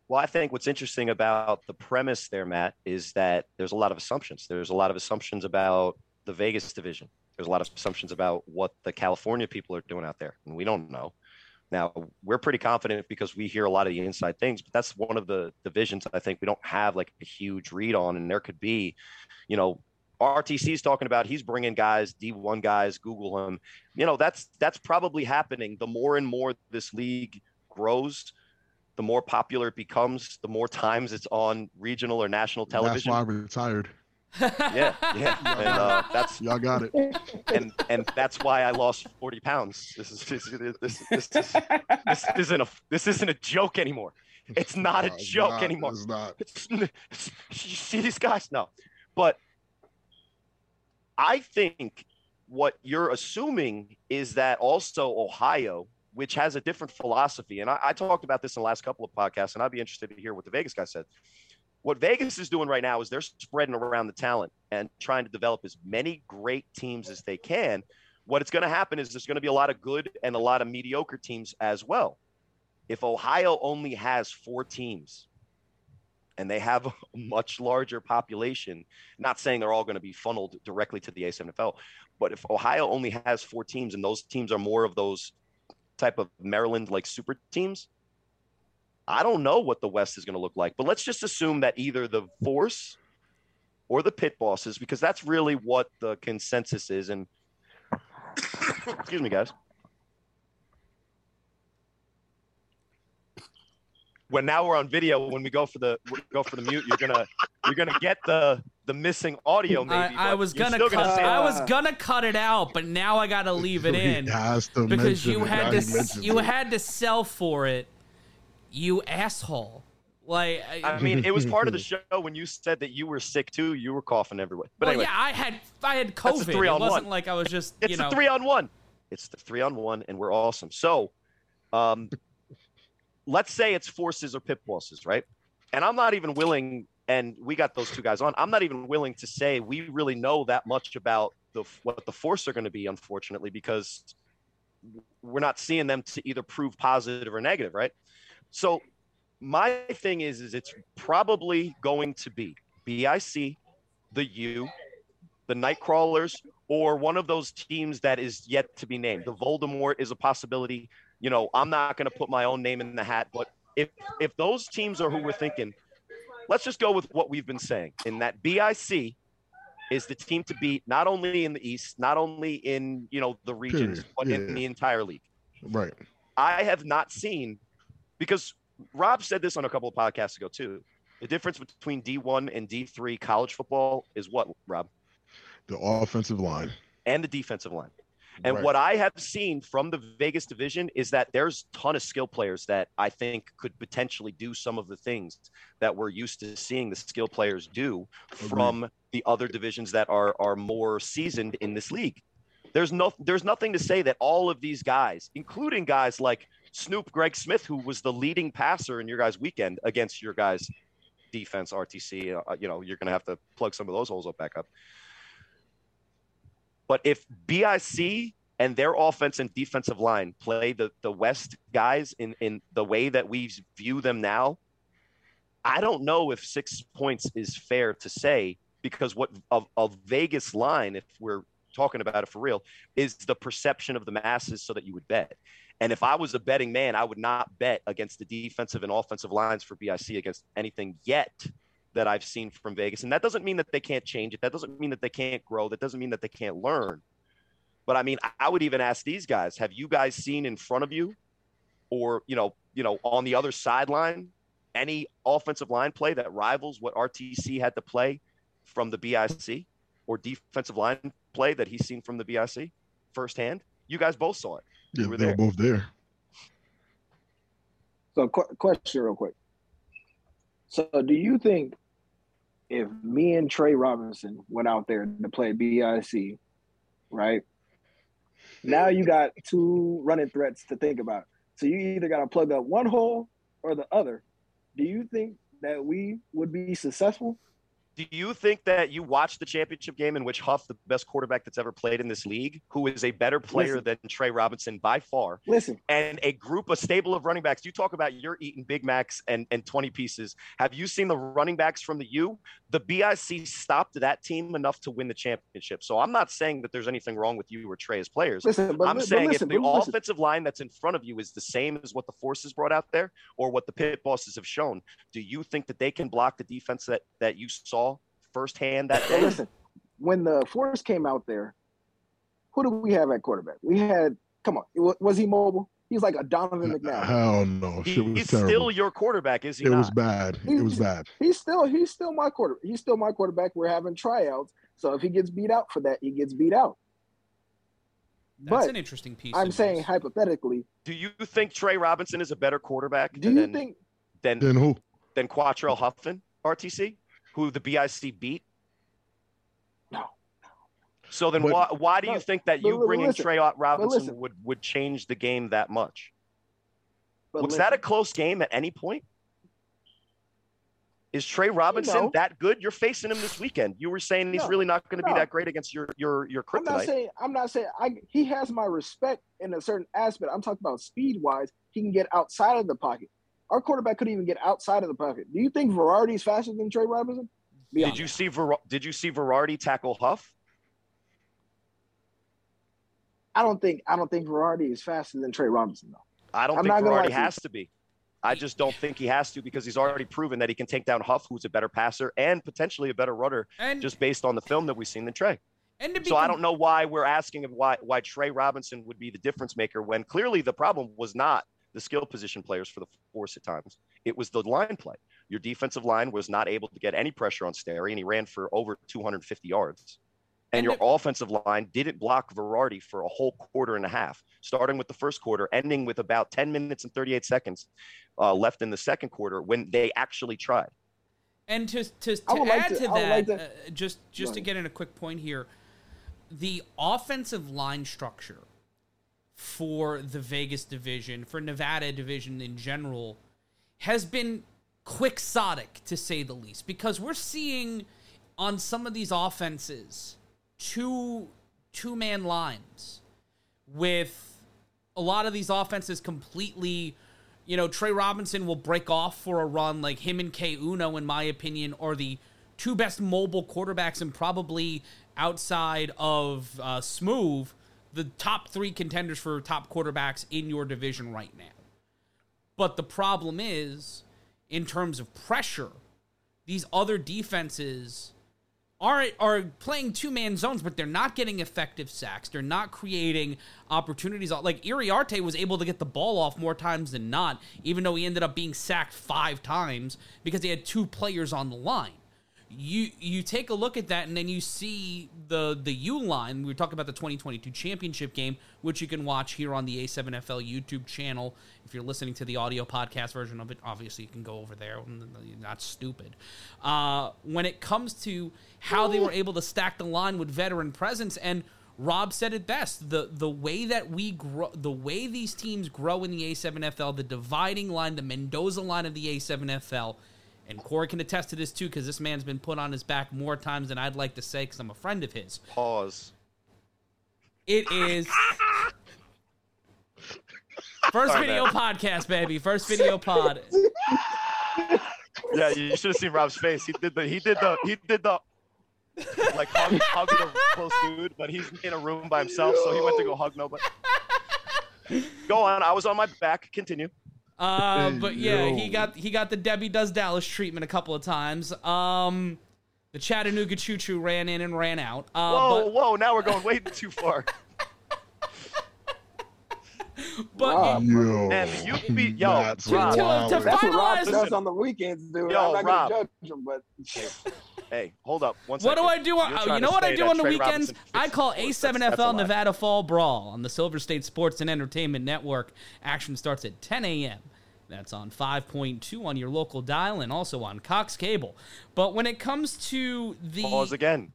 Well, I think what's interesting about the premise there, Matt, is that there's a lot of assumptions. There's a lot of assumptions about the Vegas division. There's a lot of assumptions about what the California people are doing out there, and we don't know. Now, we're pretty confident because we hear a lot of the inside things, but that's one of the divisions I think we don't have like a huge read on. And there could be, you know, RTC's talking about he's bringing guys, D1 guys, Google him. You know, that's that's probably happening. The more and more this league grows, the more popular it becomes, the more times it's on regional or national television. That's why I retired. Yeah, yeah, and uh, that's Y'all got it. and and that's why I lost forty pounds. This is this this this, this, this isn't a this isn't a joke anymore. It's not a No, it's joke not. anymore. It's not. It's, it's, you see these guys? No, but I think what you're assuming is that also Ohio, which has a different philosophy, and I, I talked about this in the last couple of podcasts, and I'd be interested to hear what the Vegas guy said. What Vegas is doing right now is they're spreading around the talent and trying to develop as many great teams as they can. What it's going to happen is there's going to be a lot of good and a lot of mediocre teams as well. If Ohio only has four teams, and they have a much larger population. Not saying they're all going to be funneled directly to the A7FL, but if Ohio only has four teams and those teams are more of those type of Maryland like super teams, I don't know what the West is going to look like. But let's just assume that either the Force or the Pit Bosses, because that's really what the consensus is. And excuse me, guys. when now we're on video when we go for the go for the mute you're gonna you're gonna get the the missing audio maybe I, I was you're gonna still cut. say I it. was gonna cut it out, but now I gotta leave it in because you it. had to he s- mentions you it. had to sell for it. You asshole! Like, I, I mean, it was part of the show when you said that you were sick too. You were coughing everywhere. But well, anyway, yeah, I had I had COVID. three It on wasn't one. like I was just it's you the know. three on one. It's the three on one, and we're awesome. So, um, let's say it's forces or pit bosses, right? And I'm not even willing. And we got those two guys on. I'm not even willing to say we really know that much about the what the force are going to be, unfortunately, because we're not seeing them to either prove positive or negative, right? So my thing is, is it's probably going to be BIC, the U, the Nightcrawlers, or one of those teams that is yet to be named. The Voldemort is a possibility. You know, I'm not going to put my own name in the hat, but if if those teams are who we're thinking, let's just go with what we've been saying. In that BIC is the team to beat, not only in the East, not only in you know the regions, Period. but Yeah. in the entire league. Right. I have not seen because Rob said this on a couple of podcasts ago too. The difference between D1 and D3 college football is what, Rob? The offensive line. And the defensive line. And Right. what I have seen from the Vegas division is that there's a ton of skill players that I think could potentially do some of the things that we're used to seeing the skill players do from the other divisions that are are more seasoned in this league. There's no there's nothing to say that all of these guys, including guys like Snoop Greg Smith, who was the leading passer in your guys' weekend against your guys' defense, RTC, uh, you know, you're going to have to plug some of those holes up back up. But if BIC and their offense and defensive line play the, the West guys in, in the way that we view them now, I don't know if six points is fair to say because what a, a Vegas line, if we're talking about it for real, is the perception of the masses so that you would bet. And if I was a betting man, I would not bet against the defensive and offensive lines for BIC against anything yet that I've seen from Vegas. And that doesn't mean that they can't change it. That doesn't mean that they can't grow. That doesn't mean that they can't learn. But I mean, I- would even ask these guys, have you guys seen in front of you or, you know, you know, on the other sideline, any offensive line play that rivals what RTC had to play from the BIC or defensive line play that he's seen from the BIC firsthand? You guys both saw it. Yeah, were they were both there. So, qu- question real quick. So, do you think if me and Trey Robinson went out there to play BIC, right? Now you got two running threats to think about. So you either got to plug up one hole or the other. Do you think that we would be successful? Do you think that you watched the championship game in which Huff, the best quarterback that's ever played in this league, who is a better player than Trey Robinson by far, Listen, and a group, a stable of running backs. You talk about you're eating Big Macs and, and 20 pieces. Have you seen the running backs from the U? The BIC stopped that team enough to win the championship. So I'm not saying that there's anything wrong with you or Trey as players. listen, but I'm but saying listen, if the listen. offensive line that's in front of you is the same as what the forces brought out there or what the pit bosses have shown, do you think that they can block the defense that, that you saw firsthand that But day? listen, when the Force came out there, who do we have at quarterback? We had, come on, was he mobile? He's like a Donovan McNabb. Hell no. He- Shit was he's terrible. still your quarterback, is he it not? was bad. It was bad. He's still he's still my quarter. He's still my quarterback. We're having tryouts, so if he gets beat out for that, he gets beat out. That's But an interesting piece. I'm saying this. hypothetically, Do you think Trey Robinson is a better quarterback do you than, think than, Then who? than Quattrell Huffman, RTC, who the BIC beat? No. So then But- why, why do you think that you li- bringing listen, Trey Robinson listen. would, would change the game that much? but Was listen, that a close game at any point? Is Trey Robinson know. that good? You're facing him this weekend. You were saying he's No, really not going to be that great against your your your I'm not saying I'm not saying I he has my respect in a certain aspect. I'm talking about speed wise. He can get outside of the pocket. Our quarterback couldn't even get outside of the pocket. Do you think Verardi's faster than Trey Robinson? Be Did honest. you see Ver- Did you see Verardi tackle Huff? I don't think I don't think Verardi is faster than Trey Robinson though. I don't I'm think not gonna Verardi to has to be. I just don't think he has to because he's already proven that he can take down Huff, who's a better passer and potentially a better runner, and just based on the film that we've seen than Trey. and to be So I don't know why we're asking him why why Trey Robinson would be the difference maker when clearly the problem was not the skill position players for the force at times. It was the line play. Your defensive line was not able to get any pressure on Sterry, and he ran for over 250 yards. And, And your the- offensive line didn't block Verardi for a whole quarter and a half, starting with the first quarter, ending with about 10 minutes and 38 seconds uh, left in the second quarter when they actually tried. And to to, to would like add to- to, that, like to- uh, just just to get in a quick point here, the offensive line structure for the Vegas division, for Nevada division in general, has been quixotic to say the least, because we're seeing on some of these offenses two two man lines with a lot of these offenses completely you know, Trey Robinson will break off for a run like him and K Uno, in my opinion, are the two best mobile quarterbacks and probably outside of uh, Smooth, the top three contenders for top quarterbacks in your division right now. But the problem is, in terms of pressure, these other defenses are are playing two man zones, but they're not getting effective sacks. They're not creating opportunities. Like Iriarte was able to get the ball off more times than not, even though he ended up being sacked five times because he had two players on the line you you take a look at that and then you see the the U line. We were talking about the 2022 championship game, which you can watch here on the A7FL YouTube channel. If you're listening to the audio podcast version of it, obviously you can go over there. You're not stupid. Uh, when it comes to how they were able to stack the line with veteran presence and Rob said it best. The the way that we grow, the way these teams grow in the A7FL, the dividing line, the Mendoza line of the A7FL and Cory can attest to this too, because this man's been put on his back more times than I'd like to say, because I'm a friend of his. Pause. It is. First Sorry, video man. podcast, baby. First video pod. Yeah, you should have seen Rob's face. He did the. He did the. He did the. Like hug, hugging a close dude, but he's in a room by himself, so he went to go hug nobody. Go on. I was on my back. Continue. Uh, but yeah, he got he got the Debbie Does Dallas treatment a couple of times. Um, the Chattanooga Choo Choo ran in and ran out. Uh, whoa, but, whoa! Now we're going way too far. but wow. yo, and you be yo, Rob, to, to, to that's what Rob does on the weekends, dude. Yo, I'm not Rob. gonna judge him, but. Hey, hold up. One second. What do I do? On, oh, you know what I do on the weekends? I call A7FL Nevada Fall Brawl on the Silver State Sports and Entertainment Network. Action starts at 10 a.m. That's on 5.2 on your local dial and also on Cox Cable. But when it comes to the pause again.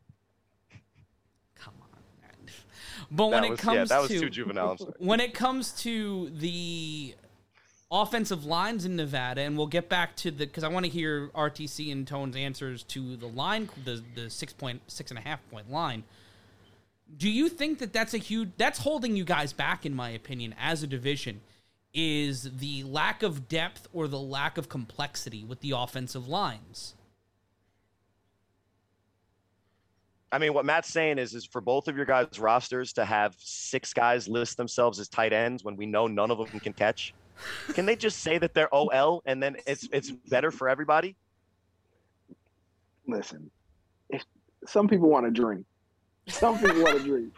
Come on, man. But when was, it comes yeah, that was to too juvenile. when it comes to the offensive lines in Nevada, and we'll get back to the because I want to hear RTC and Tone's answers to the line, the the six point six and a half point line. Do you think that that's a huge that's holding you guys back, in my opinion, as a division? Is the lack of depth or the lack of complexity with the offensive lines? I mean, what Matt's saying is, is for both of your guys' rosters to have six guys list themselves as tight ends when we know none of them can catch. Can they just say that they're OL and then it's it's better for everybody? Listen, if some people want to dream, some people want to dream.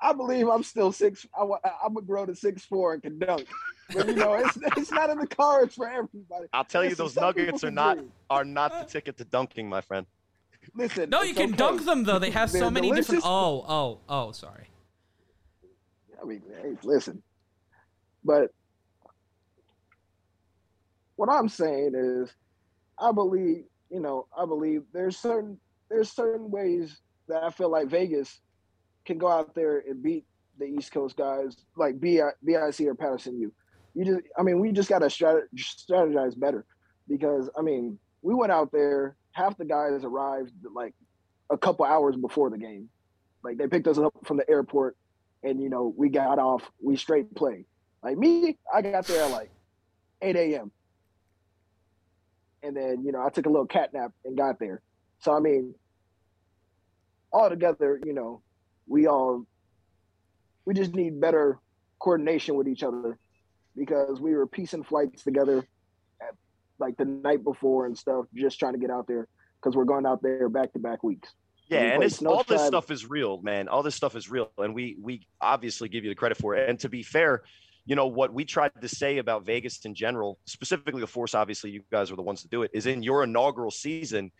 I believe I'm still six. I, am gonna grow to six four and can dunk. But you know, it's it's not in the cards for everybody. I'll tell Listen, you, those nuggets are not dream. are not the ticket to dunking, my friend. Listen, no, you can okay. dunk them though. They have so many delicious. different. Oh, oh, oh, sorry. I mean, hey, listen, but what I'm saying is, I believe, you know, I believe there's certain there's certain ways that I feel like Vegas can go out there and beat the East Coast guys like BIC or Patterson U. You just, I mean, we just got to strategize better because I mean, we went out there. Half the guys arrived like a couple hours before the game. Like they picked us up from the airport, and you know we got off. We straight play. Like me, I got there at like 8 a.m and then you know I took a little cat nap and got there. So I mean, all together, you know, we all we just need better coordination with each other because we were piecing flights together at, like the night before and stuff, just trying to get out there because we're going out there back to back weeks. Yeah, and it's, all this stuff is real, man. All this stuff is real, and we we obviously give you the credit for it. And to be fair, you know what we tried to say about Vegas in general, specifically the Force. Obviously, you guys were the ones to do it. Is in your inaugural season,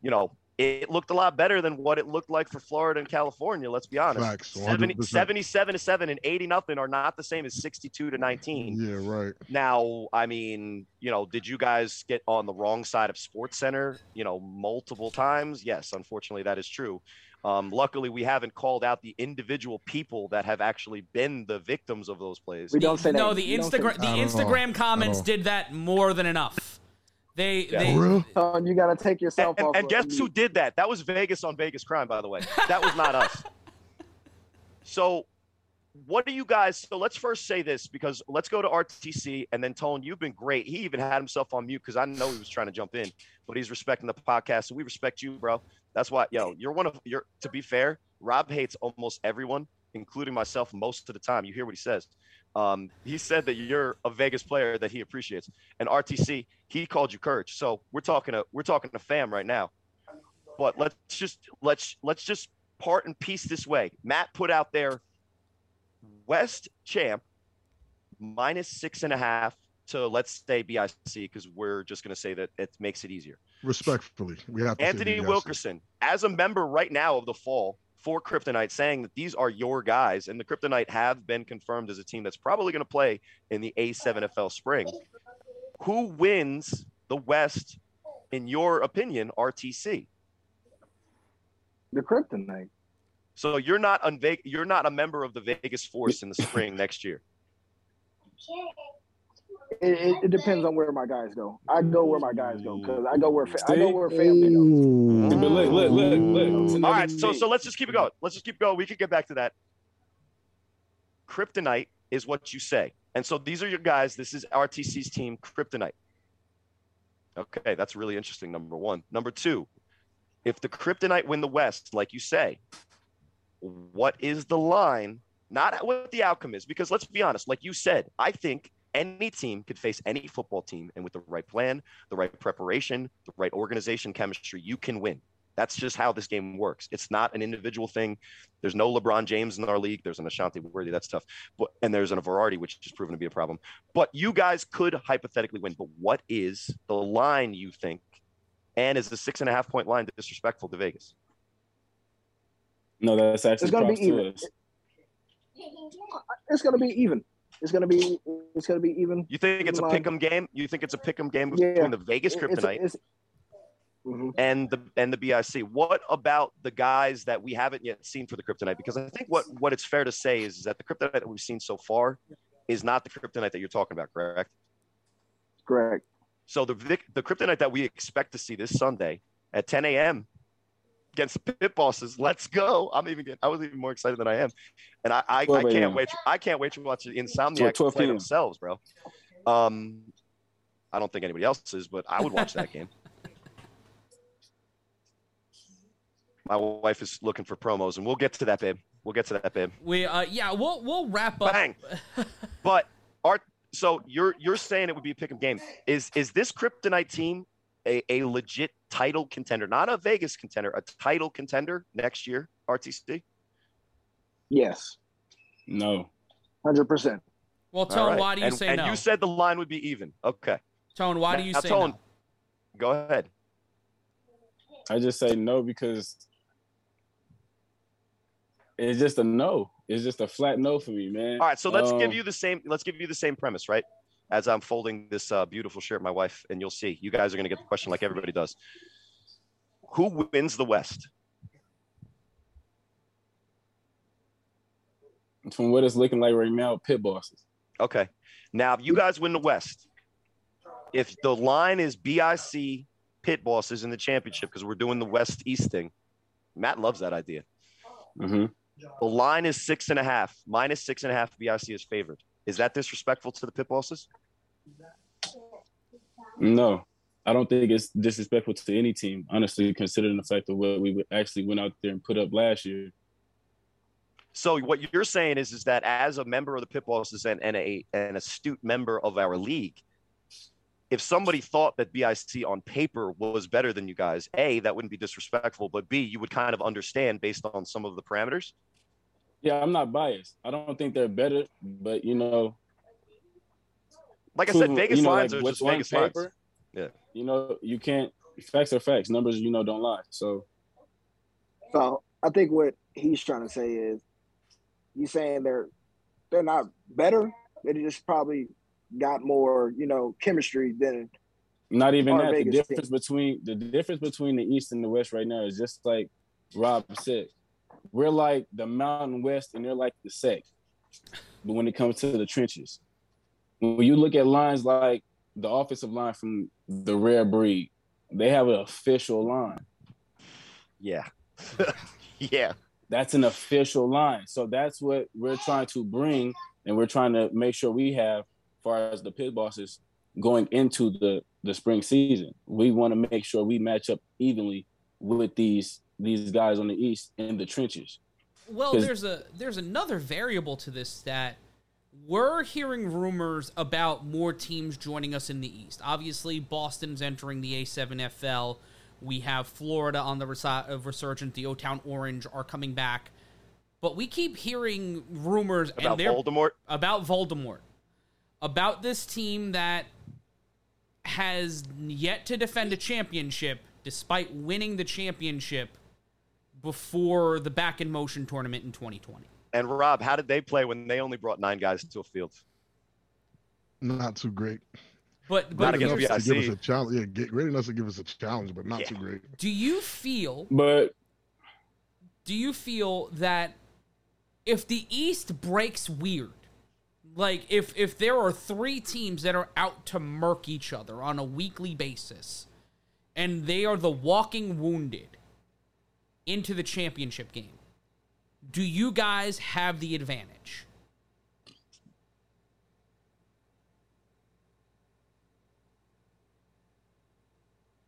you know, it looked a lot better than what it looked like for Florida and California. Let's be honest. Facts, 70, 77 to 7 and 80 nothing are not the same as 62 to 19. Yeah, right. Now, I mean, you know, did you guys get on the wrong side of SportsCenter, you know, multiple times? Yes, unfortunately, that is true. Um, luckily, we haven't called out the individual people that have actually been the victims of those plays. We don't say no. The Instagram the Instagram know. comments did that more than enough. They, yeah. they, oh, you got to take yourself and, off. And, and guess who did that? That was Vegas on Vegas crime, by the way. That was not us. So, what do you guys? So let's first say this because let's go to RTC and then Tone. You've been great. He even had himself on mute because I know he was trying to jump in, but he's respecting the podcast. So we respect you, bro. That's why, yo, you're one of you're. To be fair, Rob hates almost everyone, including myself, most of the time. You hear what he says. Um, he said that you're a Vegas player that he appreciates, and RTC he called you courage. So we're talking to we're talking to fam right now. But let's just let's let's just part and piece this way. Matt put out there West champ minus six and a half to let's say BIC because we're just going to say that it makes it easier. Respectfully, we have to Anthony Wilkerson as a member right now of the fall for Kryptonite saying that these are your guys, and the Kryptonite have been confirmed as a team that's probably going to play in the A7FL spring. Who wins the West, in your opinion, RTC? The Kryptonite. So you're not unva- you're not a member of the Vegas Force in the spring next year. It, it, it, depends on where my guys go. I go where my guys go because I go where fa- I go where family goes. But look, look, look, look. All right, so so let's just keep it going. Let's just keep going. We can get back to that. Kryptonite is what you say, and so these are your guys. This is RTC's team, Kryptonite. Okay, that's really interesting. Number one. Number two, if the Kryptonite win the West, like you say, what is the line? Not what the outcome is, because let's be honest. Like you said, I think any team could face any football team, and with the right plan, the right preparation, the right organization chemistry, you can win. That's just how this game works. It's not an individual thing. There's no LeBron James in our league. There's an Ashanti Worthy. That's tough. But and there's an Verardi, which has proven to be a problem. But you guys could hypothetically win. But what is the line you think? And is the six and a half point line disrespectful to Vegas? No, that's actually it's gonna be even. It's gonna be even. It's gonna be it's gonna be even. You think it's a pick'em game? You think it's a pick'em game between yeah. the Vegas Kryptonite it's, it's, mm-hmm. and the and the BIC? What about the guys that we haven't yet seen for the Kryptonite? Because I think what what it's fair to say is, is that the Kryptonite that we've seen so far is not the Kryptonite that you're talking about, correct? Correct. So the the Kryptonite that we expect to see this Sunday at 10 a.m against the pit bosses. Let's go. I'm even getting, I was even more excited than I am. And I, I, I can't wait. I can't wait to watch the Insomniac play themselves, bro. Um, I don't think anybody else is, but I would watch that game. My wife is looking for promos, and we'll get to that, babe. We'll get to that, babe. We, uh, yeah, we'll we'll wrap up. Bang. but Art, so you're you're saying it would be a pick'em game. Is is this Kryptonite team a, a legit title contender, not a Vegas contender, a title contender next year, RTC? Yes. No. 100%. Well, Tone, right. why do you and, say and no? And you said the line would be even. Okay. Tone, why now, do you say Tone, no? Go ahead. I just say no because it's just a no. It's just a flat no for me, man. All right, so let's um, give you the same. Let's give you the same premise, right? As I'm folding this uh, beautiful shirt, my wife, and you'll see, you guys are going to get the question like everybody does. Who wins the West? From what it's looking like right now, pit bosses. Okay. Now, if you guys win the West, if the line is BIC pit bosses in the championship, because we're doing the West East thing, Matt loves that idea. Mm-hmm. The line is six and a half, minus six and a half. BIC is favored. Is that disrespectful to the pit bosses? No, I don't think it's disrespectful to any team, honestly, considering the fact of what we actually went out there and put up last year. So what you're saying is, is that as a member of the pit bosses and, and a an astute member of our league, if somebody thought that BIC on paper was better than you guys, A, that wouldn't be disrespectful, but B, you would kind of understand based on some of the parameters. Yeah, I'm not biased. I don't think they're better, but you know, like I said, Vegas you know, lines like are just Vegas paper, lines. Yeah, you know, you can't. Facts are facts. Numbers, you know, don't lie. So, so I think what he's trying to say is, he's saying they're they're not better. They just probably got more, you know, chemistry than. Not even that. Vegas the difference team. between the difference between the East and the West right now is just like Rob said we're like the Mountain West and they're like the SEC. But when it comes to the trenches, when you look at lines like the offensive line from the rare breed, they have an official line. Yeah. yeah. That's an official line. So that's what we're trying to bring and we're trying to make sure we have as far as the pit bosses going into the the spring season. We want to make sure we match up evenly with these these guys on the east in the trenches. Well, there's a there's another variable to this that we're hearing rumors about more teams joining us in the East. Obviously, Boston's entering the A7FL. We have Florida on the resi- uh, resurgent. The O Town Orange are coming back, but we keep hearing rumors About and Voldemort. about Voldemort, about this team that has yet to defend a championship despite winning the championship before the back in motion tournament in 2020. And Rob, how did they play when they only brought nine guys to a field? Not too great. But Not but against here's- enough to give us a challenge. Yeah, get great enough to give us a challenge, but not Yeah. too great. do you feel But do you feel that if the East breaks weird, like if if there are three teams that are out to murk each other on a weekly basis, and they are the walking wounded into the championship game, do you guys have the advantage?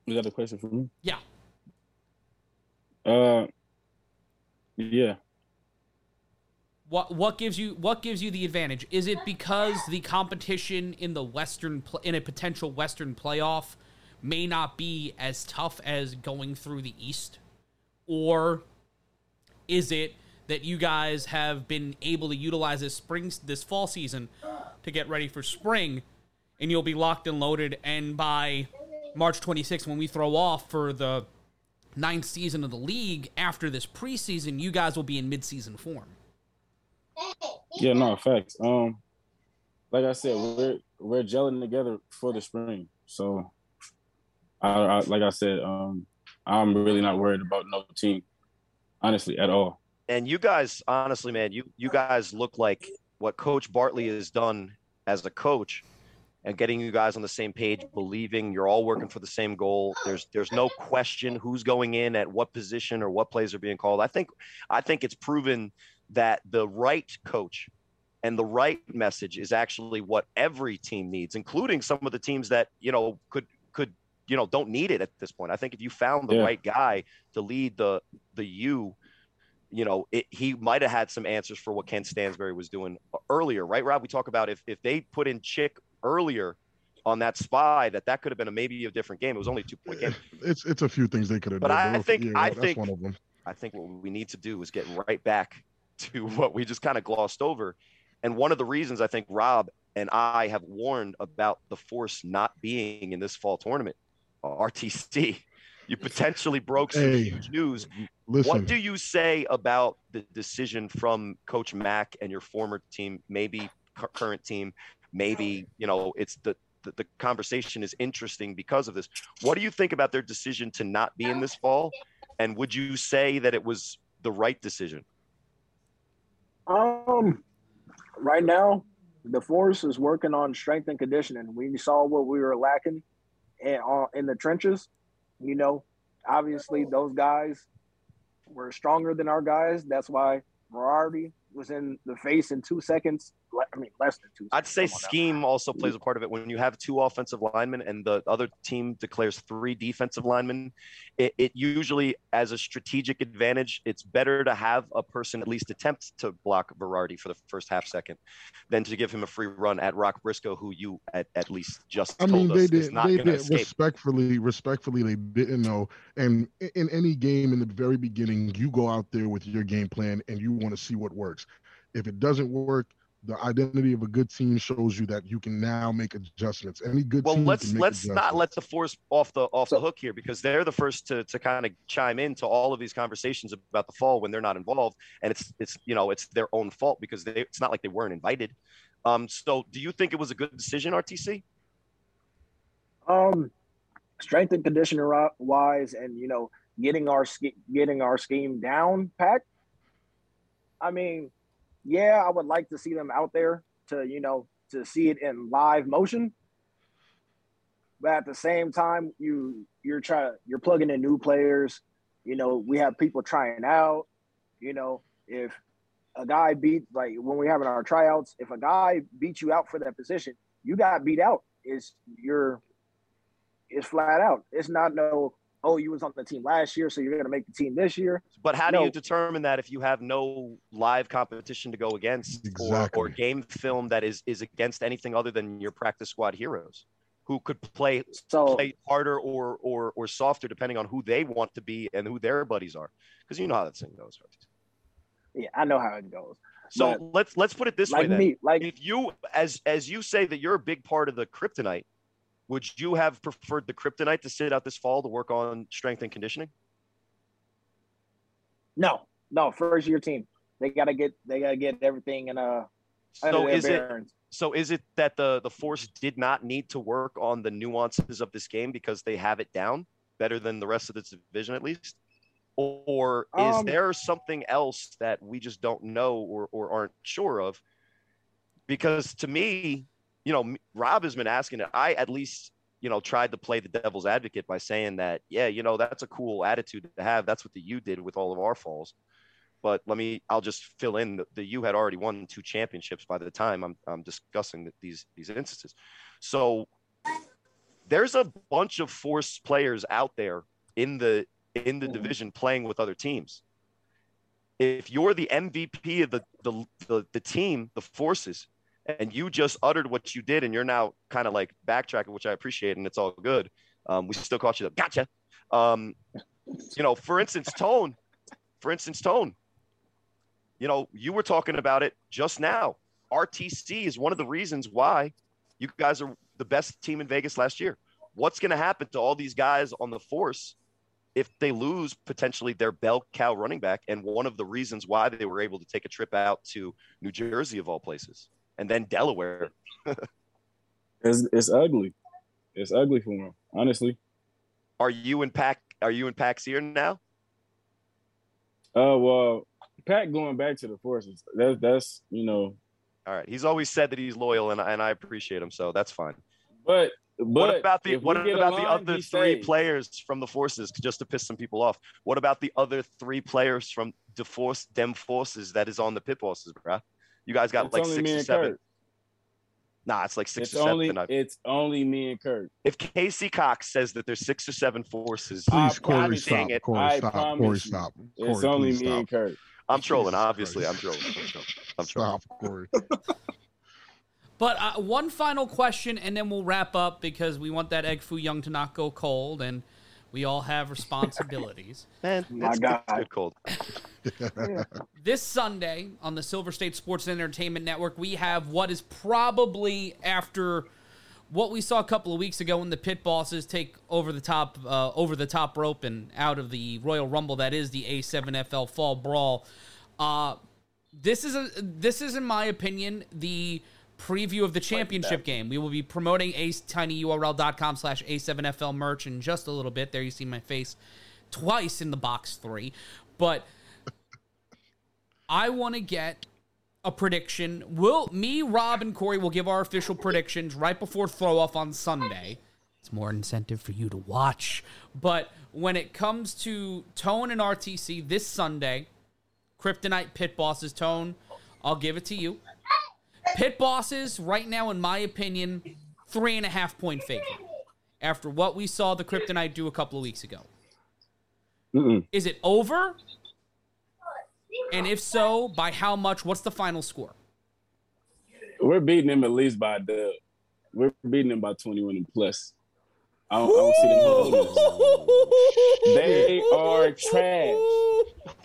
is that a question for me? Yeah. Uh, yeah. What what gives you what gives you the advantage? Is it because the competition in the western in a potential western playoff may not be as tough as going through the east, or is it that you guys have been able to utilize this spring this fall season to get ready for spring, and you'll be locked and loaded, and by March 26th when we throw off for the ninth season of the league after this preseason, you guys will be in midseason form. Yeah, no, facts. Um, like I said, we're we're gelling together for the spring. So, I, I like I said, um, I'm really not worried about no team, honestly, at all. And you guys, honestly, man, you you guys look like what Coach Bartley has done as a coach, and getting you guys on the same page, believing you're all working for the same goal. There's there's no question who's going in at what position or what plays are being called. I think I think it's proven that the right coach and the right message is actually what every team needs, including some of the teams that you know could could you know don't need it at this point. I think if you found the Yeah. right guy to lead the the U, you know, it, he might have had some answers for what Ken Stansbury was doing earlier, right, Rob? We talk about if if they put in Chick earlier on that spy, that that could have been a maybe a different game. It was only two point game. Eh, it's it's a few things they could have But done. But I think- yeah, I think- one of them. I think what we need to do is get right back to what we just kind of glossed over. And one of the reasons I think Rob and I have warned about the force not being in this fall tournament, RTC, you potentially broke some Hey, huge news. Listen, What do you say about the decision from Coach Mack and your former team, maybe current team, maybe you know it's the, the the conversation is interesting because of this. What do you think about their decision to not be in this fall? And would you say that it was the right decision? Um, right now, the force is working on strength and conditioning. We saw what we were lacking in, uh, in the trenches. You know, obviously those guys were stronger than our guys. That's why Verardi was in the face in two seconds. Le- I mean, less than two. I'd say seconds. Come scheme also plays a part of it. When you have two offensive linemen and the other team declares three defensive linemen, it, it usually, as a strategic advantage, it's better to have a person at least attempt to block Verardi for the first half second than to give him a free run at Rock Briscoe, who you at, at least just I told mean, they us is did. not They going to did escape. respectfully. Respectfully, they didn't know. And in any game, in the very beginning, you go out there with your game plan and you want to see what works. If it doesn't work, the identity of a good team shows you that you can now make adjustments. Any good well team let's can make let's not let the force off the off the hook here because they're the first to to kind of chime into all of these conversations about the fall when they're not involved and it's it's you know it's their own fault because they it's not like they weren't invited um so do you think it was a good decision rtc Um, strength and conditioning wise, and you know, getting our getting our scheme down packed. I mean, yeah, I would like to see them out there to you know to see it in live motion. But at the same time, you you're trying you're plugging in new players. You know, we have people trying out. You know, if a guy beat like when we're having our tryouts, if a guy beats you out for that position, you got beat out. Is you're it's flat out. It's not no oh, you was on the team last year, so you're gonna make the team this year. But how do you determine that if you have no live competition to go against or, Exactly. or game film that is is against anything other than your practice squad heroes who could play So play harder or or or softer depending on who they want to be and who their buddies are? Because you know how that thing goes. yeah, I know how it goes. So But- let's let's put it this way then. me, like if you as as you say that you're a big part of the kryptonite would you have preferred the kryptonite to sit out this fall to work on strength and conditioning no, no, first year team. They gotta get they gotta get everything in a. so is it so is it that the the force did not need to work on the nuances of this game because they have it down better than the rest of the division at least or is Um, there something else that we just don't know or, or aren't sure of because to me you know rob has been asking it i at least you know tried to play the devil's advocate by saying that yeah you know that's a cool attitude to have. That's what the u did with all of our falls but let me i'll just fill in the, the u had already won two championships by the time i'm, I'm discussing these these instances. So there's a bunch of force players out there in the in the Mhm. division playing with other teams. If you're the mvp of the the, the, the team the forces and you just uttered what you did and you're now kind of like backtracking which i appreciate and it's all good. Um, we still caught you gotcha. Um, you know for instance tone. For instance tone. You know you were talking about it just now. Rtc is one of the reasons why you guys are the best team in vegas last year. What's going to happen to all these guys on the force if they lose potentially their bell cow running back and one of the reasons why they were able to take a trip out to new jersey of all places and then delaware It's it's ugly. It's ugly for him, honestly. are you in pack are you in pack's here now Uh, well, Pat going back to the forces. That's that's you know, all right he's always said that he's loyal and, and i appreciate him so that's fine but but what about the what about the other three players from the forces just to piss some people off? What about the other three players from the force dem forces that is on the pit bosses, bruh? You guys got It's like six me or seven. Kurt. Nah, it's like six It's or only seven. I- it's only me and Kurt. if Casey Cox says that there's six or seven forces, Please, Cory, promise stop. you. I Cory, stop. promise Cory, stop. It's Cory, only me stop. and Kurt. I'm trolling. Jesus Obviously, I'm Christ. trolling. I'm trolling. I'm trolling. Stop, Cory. But uh, one final question, and then we'll wrap up because we want that egg foo young to not go cold, and we all have responsibilities. Man, My it's, God. good cold. this Sunday on the Silver State Sports and Entertainment Network, we have what is probably after what we saw a couple of weeks ago when the pit bosses take over the top uh, over the top rope and out of the Royal Rumble that is the A7FL Fall Brawl. Uh, this is a this is in my opinion the preview of the championship game. We will be promoting acetinyurl.com slash A7FL merch in just a little bit. There you see my face twice in the box three. But I want to get a prediction. Will me, Rob, and Cory will give our official predictions right before throw off on Sunday. It's more incentive for you to watch. But when it comes to Tone and RTC this Sunday, Kryptonite Pit Bosses Tone, I'll give it to you. Pit Bosses, right now, in my opinion, three and a half point favorite. After what we saw the Kryptonite do a couple of weeks ago. Mm-mm. Is it over? And if so, by how much? What's the final score? We're beating them at least by the. We're beating them by 21 and plus. I don't, I don't see them holding. They are trash.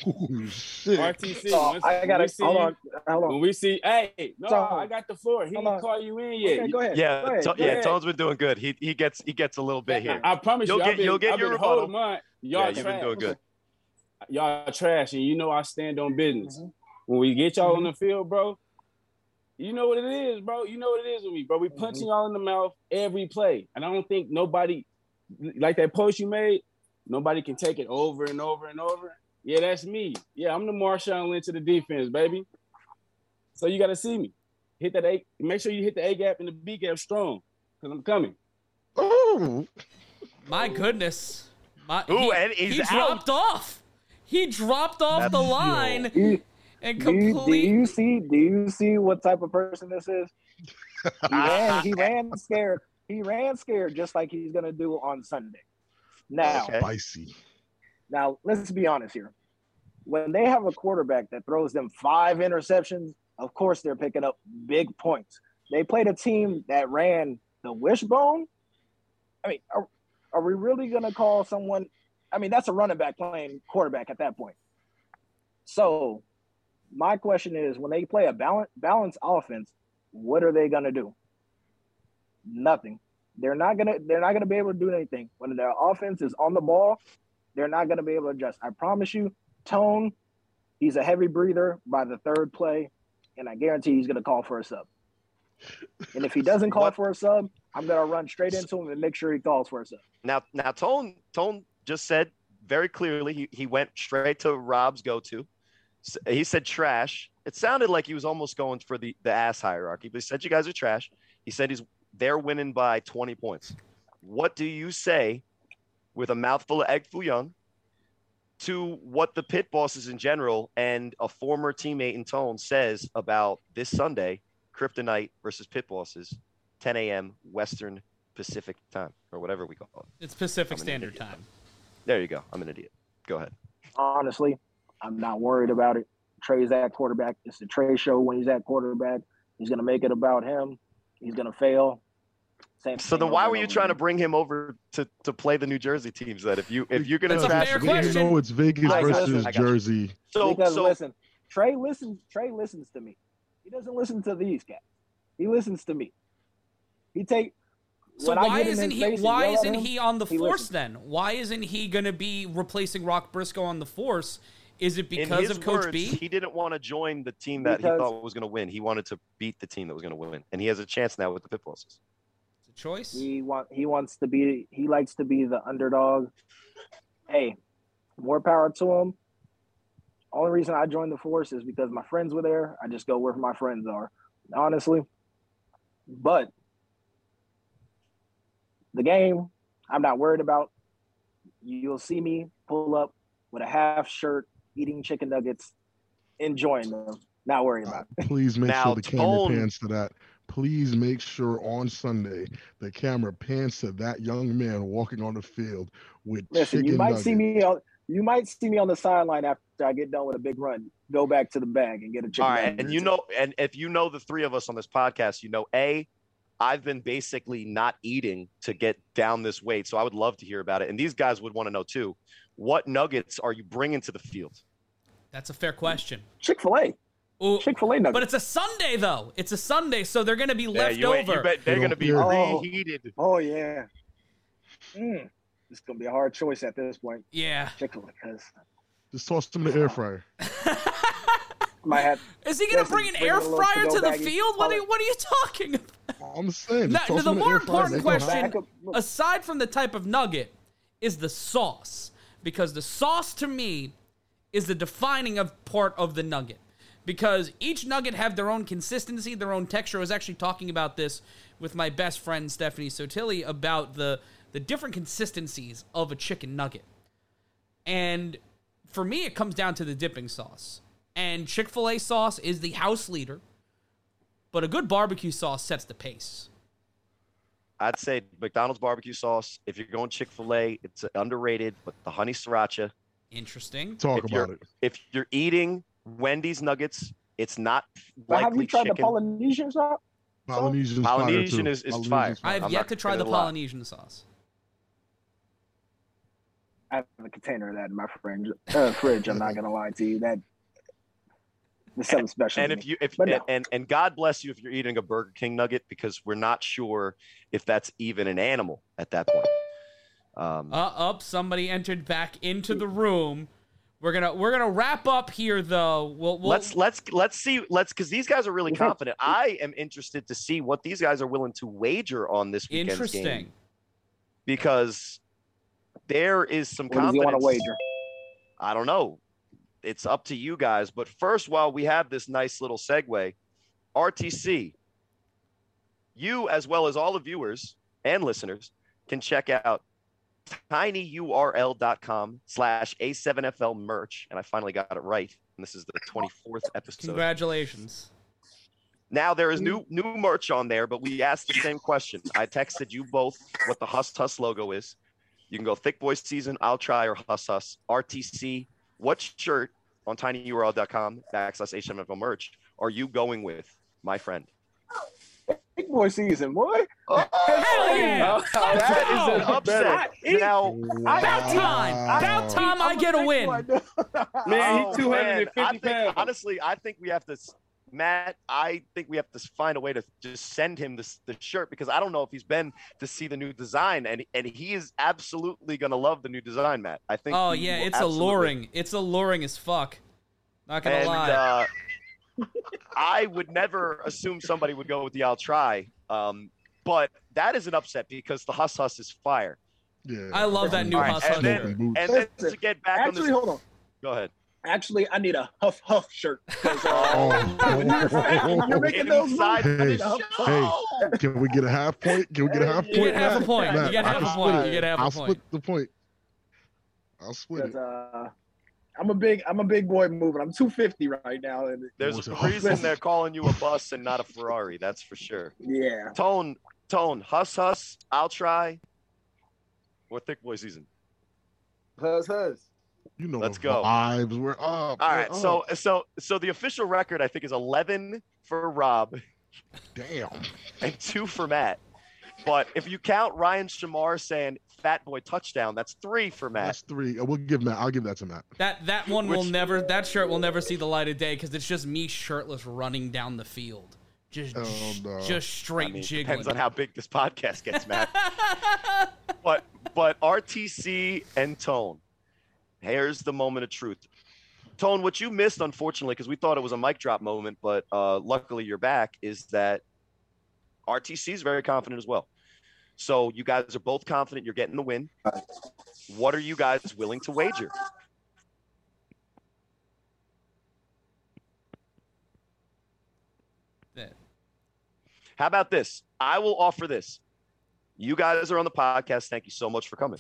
Ooh, shit. RTC. So once I gotta see hold on, hold When we see, hey, no, So- I got the floor. He didn't call you in yet. Okay, go ahead. Yeah, go ahead, To- go yeah. ahead. Tone's been doing good. He he gets he gets a little bit here. I promise You'll you, get, been, you'll get I've your been rebuttal. Y'all yeah, you've been doing good. Y'all trash, and you know I stand on business. Mhm. When we get y'all on Mhm. the field, bro, you know what it is, bro. You know what it is with me, bro. We Mm-hmm. punching y'all in the mouth every play, and I don't think nobody like that post you made. Nobody can take it over and over and over. Yeah, that's me. Yeah, I'm the Marshawn Lynch of the defense, baby. So you got to see me. Hit that A. Make sure you hit the A gap and the B gap strong, cause I'm coming. Oh, My goodness. My, Ooh, he, and he's he out. dropped off. He dropped off That's- the line You- and do, you, do you see? Do you see what type of person this is? He ran. He ran scared. He ran scared, just like he's gonna do on Sunday. Now, Okay. Spicy. now let's be honest here. When they have a quarterback that throws them five interceptions, of course they're picking up big points. They played a team that ran the wishbone. I mean, are, are we really going to call someone? I mean, that's a running back playing quarterback at that point. So, my question is, when they play a balance balanced offense, what are they going to do? Nothing. They're not gonna. They're not gonna be able to do anything when their offense is on the ball. They're not gonna be able to adjust. I promise you. Tone, he's a heavy breather by the third play, and I guarantee he's gonna call for a sub. And if he doesn't call for a sub, I'm gonna run straight into him and make sure he calls for a sub. Now, now, Tone, Tone just said very clearly he, he went straight to Rob's go-to. S- He said trash. It sounded like he was almost going for the the ass hierarchy, but he said you guys are trash. He said he's they're winning by 20 points. What do you say with a mouthful of egg foo young to what the pit bosses in general and a former teammate in Tone says about this Sunday, Kryptonite versus pit bosses, 10 a.m. Western Pacific time or whatever we call it. It's Pacific Standard idiot. Time. There you go. I'm an idiot. Go ahead. Honestly, I'm not worried about it. Trey's that quarterback. It's the Trey show when he's that quarterback. He's gonna make it about him. He's gonna fail. Same So then, why were you over trying to bring him over to, to play the New Jersey teams? That if you if you're gonna That's a trash fair him- You know, it's Vegas I versus I got you. Jersey. so because so listen, Trey listens. Trey listens to me. He doesn't listen to these cats. He listens to me. He take. So when why isn't he? Why isn't him, he on the he force listens. then? Why isn't he going to be replacing Rock Briscoe on the force? Is it because of Coach words, B? he didn't want to join the team that Because- he thought was going to win. He wanted to beat the team that was going to win, and he has a chance now with the pit bosses. It's a choice. He want. He wants to be. He likes to be the underdog. Hey, more power to him. Only reason I joined the force is because my friends were there. I just go where my friends are, honestly. But the game, I'm not worried about. You'll see me pull up with a half shirt, eating chicken nuggets, enjoying them. Not worried about it. Please make Now, sure the camera Tone- pans to that. Please make sure on Sunday the camera pans to that young man walking on the field with Listen, chicken you might nuggets. see me on you might see me on the sideline after I get done with a big run. Go back to the bag and get a chicken. All right, nugget and you two. know, and if you know the three of us on this podcast, you know, a, I've been basically not eating to get down this weight, so I would love to hear about it. And these guys would want to know too, what nuggets are you bringing to the field? That's a fair question. Chick Fil A, Chick Fil A nuggets. but it's a Sunday though. It's a Sunday, so they're going to be left you, ain't- you over. bet they're going to be. Oh. reheated. oh yeah, mm, it's gonna be a hard choice at this point. yeah. Chick Fil A because Just toss them in the air fryer. might have. Is he going to bring an bring air fryer to-go to the field? What are, you- what are you talking about? I'm saying. Just No, the them the more important make 'em hot. question- Back up, look, aside from the type of nugget is the sauce because the sauce to me is the defining of part of the nugget because each nugget have their own consistency their own texture i was actually talking about this with my best friend stephanie sotilli about the the different consistencies of a chicken nugget and for me it comes down to the dipping sauce and chick-fil-a sauce is the house leader but a good barbecue sauce sets the pace I'd say McDonald's barbecue sauce. If you're going Chick Fil A, it's underrated, but the honey sriracha. Interesting Talk If you're- about it. If you're eating Wendy's nuggets, it's not but have you tried chicken. the Polynesian sauce? Polynesian, Polynesian is- too. is Polynesian's fire. I have I'm yet to try gonna the lie. Polynesian sauce. I have a container of that in my fridge. Uh, fridge. I'm not gonna lie to you. That there's something special. and if me. you if and, no. and and God bless you if you're eating a Burger King nugget because we're not sure if that's even an animal at that point. Um, Uh up, somebody entered back into the room. We're gonna we're gonna wrap up here though. We'll, we'll let's let's let's see let's because these guys are really confident. I am interested to see what these guys are willing to wager on this weekend's interesting. game because there is some what does he confidence. want to wager? I don't know. It's up to you guys. But first, while we have this nice little segue, RTC, you as well as all the viewers and listeners can check out tinyurl.com slash a7fl merch. And I finally got it right. And this is the 24th episode. Congratulations. Now there is new new merch on there, but we asked the same question. I texted you both what the Hus Tuss logo is. You can go Thick Boy Season, I'll Try, or Hus Hus. RTC, what shirt on tinyurl.com backslash HMFL merch are you going with, my friend? Big boy season, boy. Oh, Hell yeah! that is an upset. Now, About time. About time I get a win. Man, Oh, he's 250 man. I think- pounds. Honestly, I think we have to, Matt. I think we have to find a way to just send him this the shirt because I don't know if he's been to see the new design, and and he is absolutely gonna love the new design, Matt. I think. Oh yeah, it's absolutely- alluring. It's alluring as fuck. Not gonna And lie. uh, I would never assume somebody would go with the "I'll try," um, but that is an upset because the Hus Hus is fire. Yeah. I love that new All right, Hus and then- And then to get back on Actually, this, hold on. go ahead. Actually, I need a huff huff shirt. 'cause, uh, Oh. when making those Inside moves, I need a Hey, hey. Can we get a half point? Can we get a half You point? get half a Matt? point. You get half a point. You get half a I'll point. split the point. I'll split Because it. uh, I'm a big, I'm a big boy moving. I'm 250 right now, and There's a reason they're calling you a bus and not a Ferrari. That's for sure. yeah, Tone, tone, Hus Hus. I'll try. Or thick boy season. hus hus. You know Let's go. vibes. We're up. All we're right. up. So so so the official record I think is 11 for Rob damn. and two for Matt. But if you count Ryan Shamar saying "Fat Boy touchdown," that's three for Matt. That's three. Uh, We'll give Matt. I'll give that to Matt. That that one will never. That shirt will never see the light of day because it's just me shirtless running down the field, just Oh, no. just straight I mean, jiggling. depends on how big this podcast gets, Matt. but but RTC and Tone. Here's the moment of truth. Tone, what you missed, unfortunately, because we thought it was a mic drop moment, but uh, luckily you're back, is that RTC is very confident as well. So you guys are both confident you're getting the win. What are you guys willing to wager? That- How about this? I will offer this. You guys are on the podcast. Thank you so much for coming.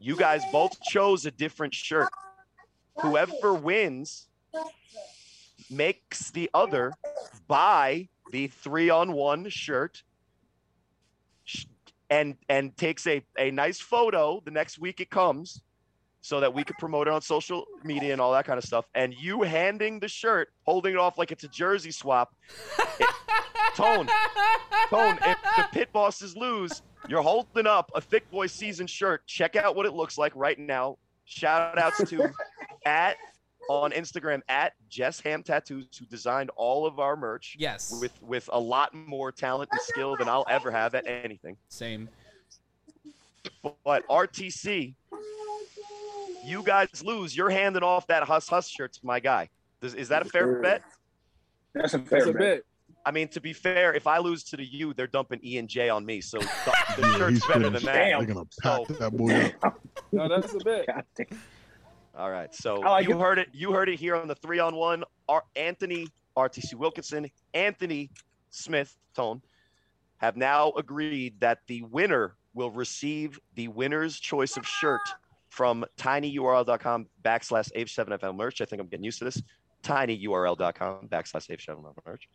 You guys both chose a different shirt. Whoever wins makes the other buy the three on one shirt sh- and and takes a, a nice photo the next week it comes so that we could promote it on social media and all that kind of stuff. And you handing the shirt, holding it off like it's a jersey swap. It- Tone, Tone, if the pit bosses lose, you're holding up a thick boy season shirt. Check out what it looks like right now. Shout outs to at on Instagram at Jess Ham Tattoos, who designed all of our merch yes, with with a lot more talent and skill than I'll ever have at anything. same. But RTC, you guys lose. You're handing off that Hus Hus shirt to my guy. Does, is that a fair bet? That's a fair That's a bet. bet. I mean, to be fair, if I lose to the U, they're dumping E and J on me. So the, the Yeah, shirt's better than that. Damn. They're gonna pack So- that boy up. No, that's a bet. All right. So you heard it. You heard it here on the three on one. Our Anthony RTC Wilkerson, Anthony Smith Tone have now agreed that the winner will receive the winner's choice of shirt from tinyurl.com backslash H7FL merch. I think I'm getting used to this. tinyurl.com backslash H7FL merch.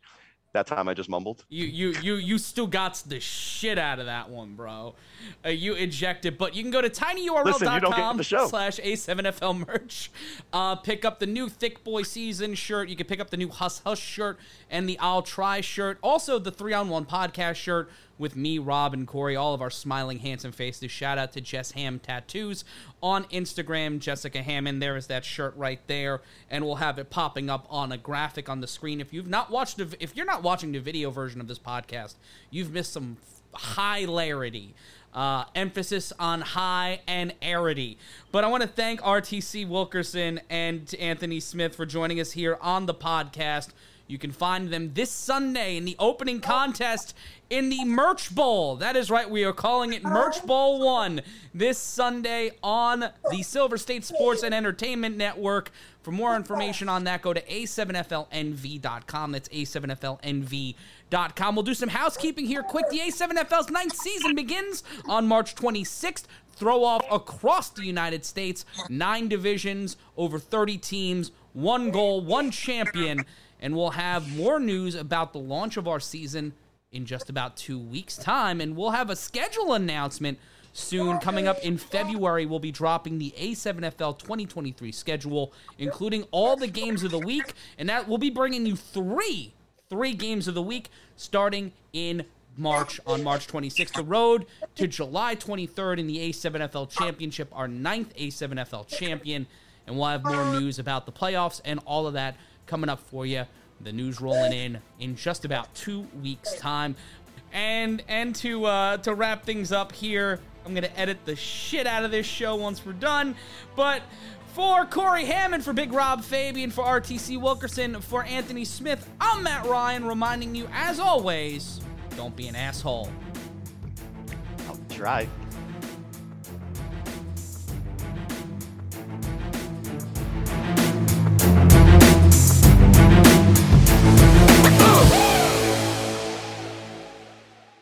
That time I just mumbled. You you you you still got the shit out of that one, bro. Uh, you injected, but you can go to Listen, you don't get tinyurl.com slash a7fl merch. Uh, pick up the new Thick Boy Season shirt. You can pick up the new Hus Hus shirt and the I'll Try shirt. Also, the three on one podcast shirt with me, Rob, and Cory. All of our smiling, handsome faces. Shout out to Jess Ham Tattoos on Instagram. Jessica Hammond. There is that shirt right there, and we'll have it popping up on a graphic on the screen. If you've not watched, if you're not watching the video version of this podcast, you've missed some hilarity. Uh, emphasis on high and arity. But I want to thank RTC Wilkerson and Anthony Smith for joining us here on the podcast. You can find them this Sunday in the opening contest in the Merch Bowl. That is right, we are calling it Merch Bowl 1 this Sunday on the Silver State Sports and Entertainment Network. For more information on that, go to a7flnv.com. That's a7flnv.com. We'll do some housekeeping here quick. The A7FL's ninth season begins on March 26th. Throw off across the United States, nine divisions, over 30 teams, one goal, one champion. And we'll have more news about the launch of our season in just about two weeks' time. And we'll have a schedule announcement soon. Coming up in February, we'll be dropping the A7FL 2023 schedule, including all the games of the week, and that will be bringing you three three games of the week starting in March on March 26th. The road to July 23rd in the A7FL Championship, our ninth A7FL champion, and we'll have more news about the playoffs and all of that coming up for you. The news rolling in in just about two weeks' time. And and to uh, to wrap things up here, I'm gonna edit the shit out of this show once we're done. But for Cory Hammond, for Big Rob Fabien, for RTC Wilkerson, for Anthony Smith, I'm Matt Ryan, reminding you, as always, don't be an asshole. I'll try.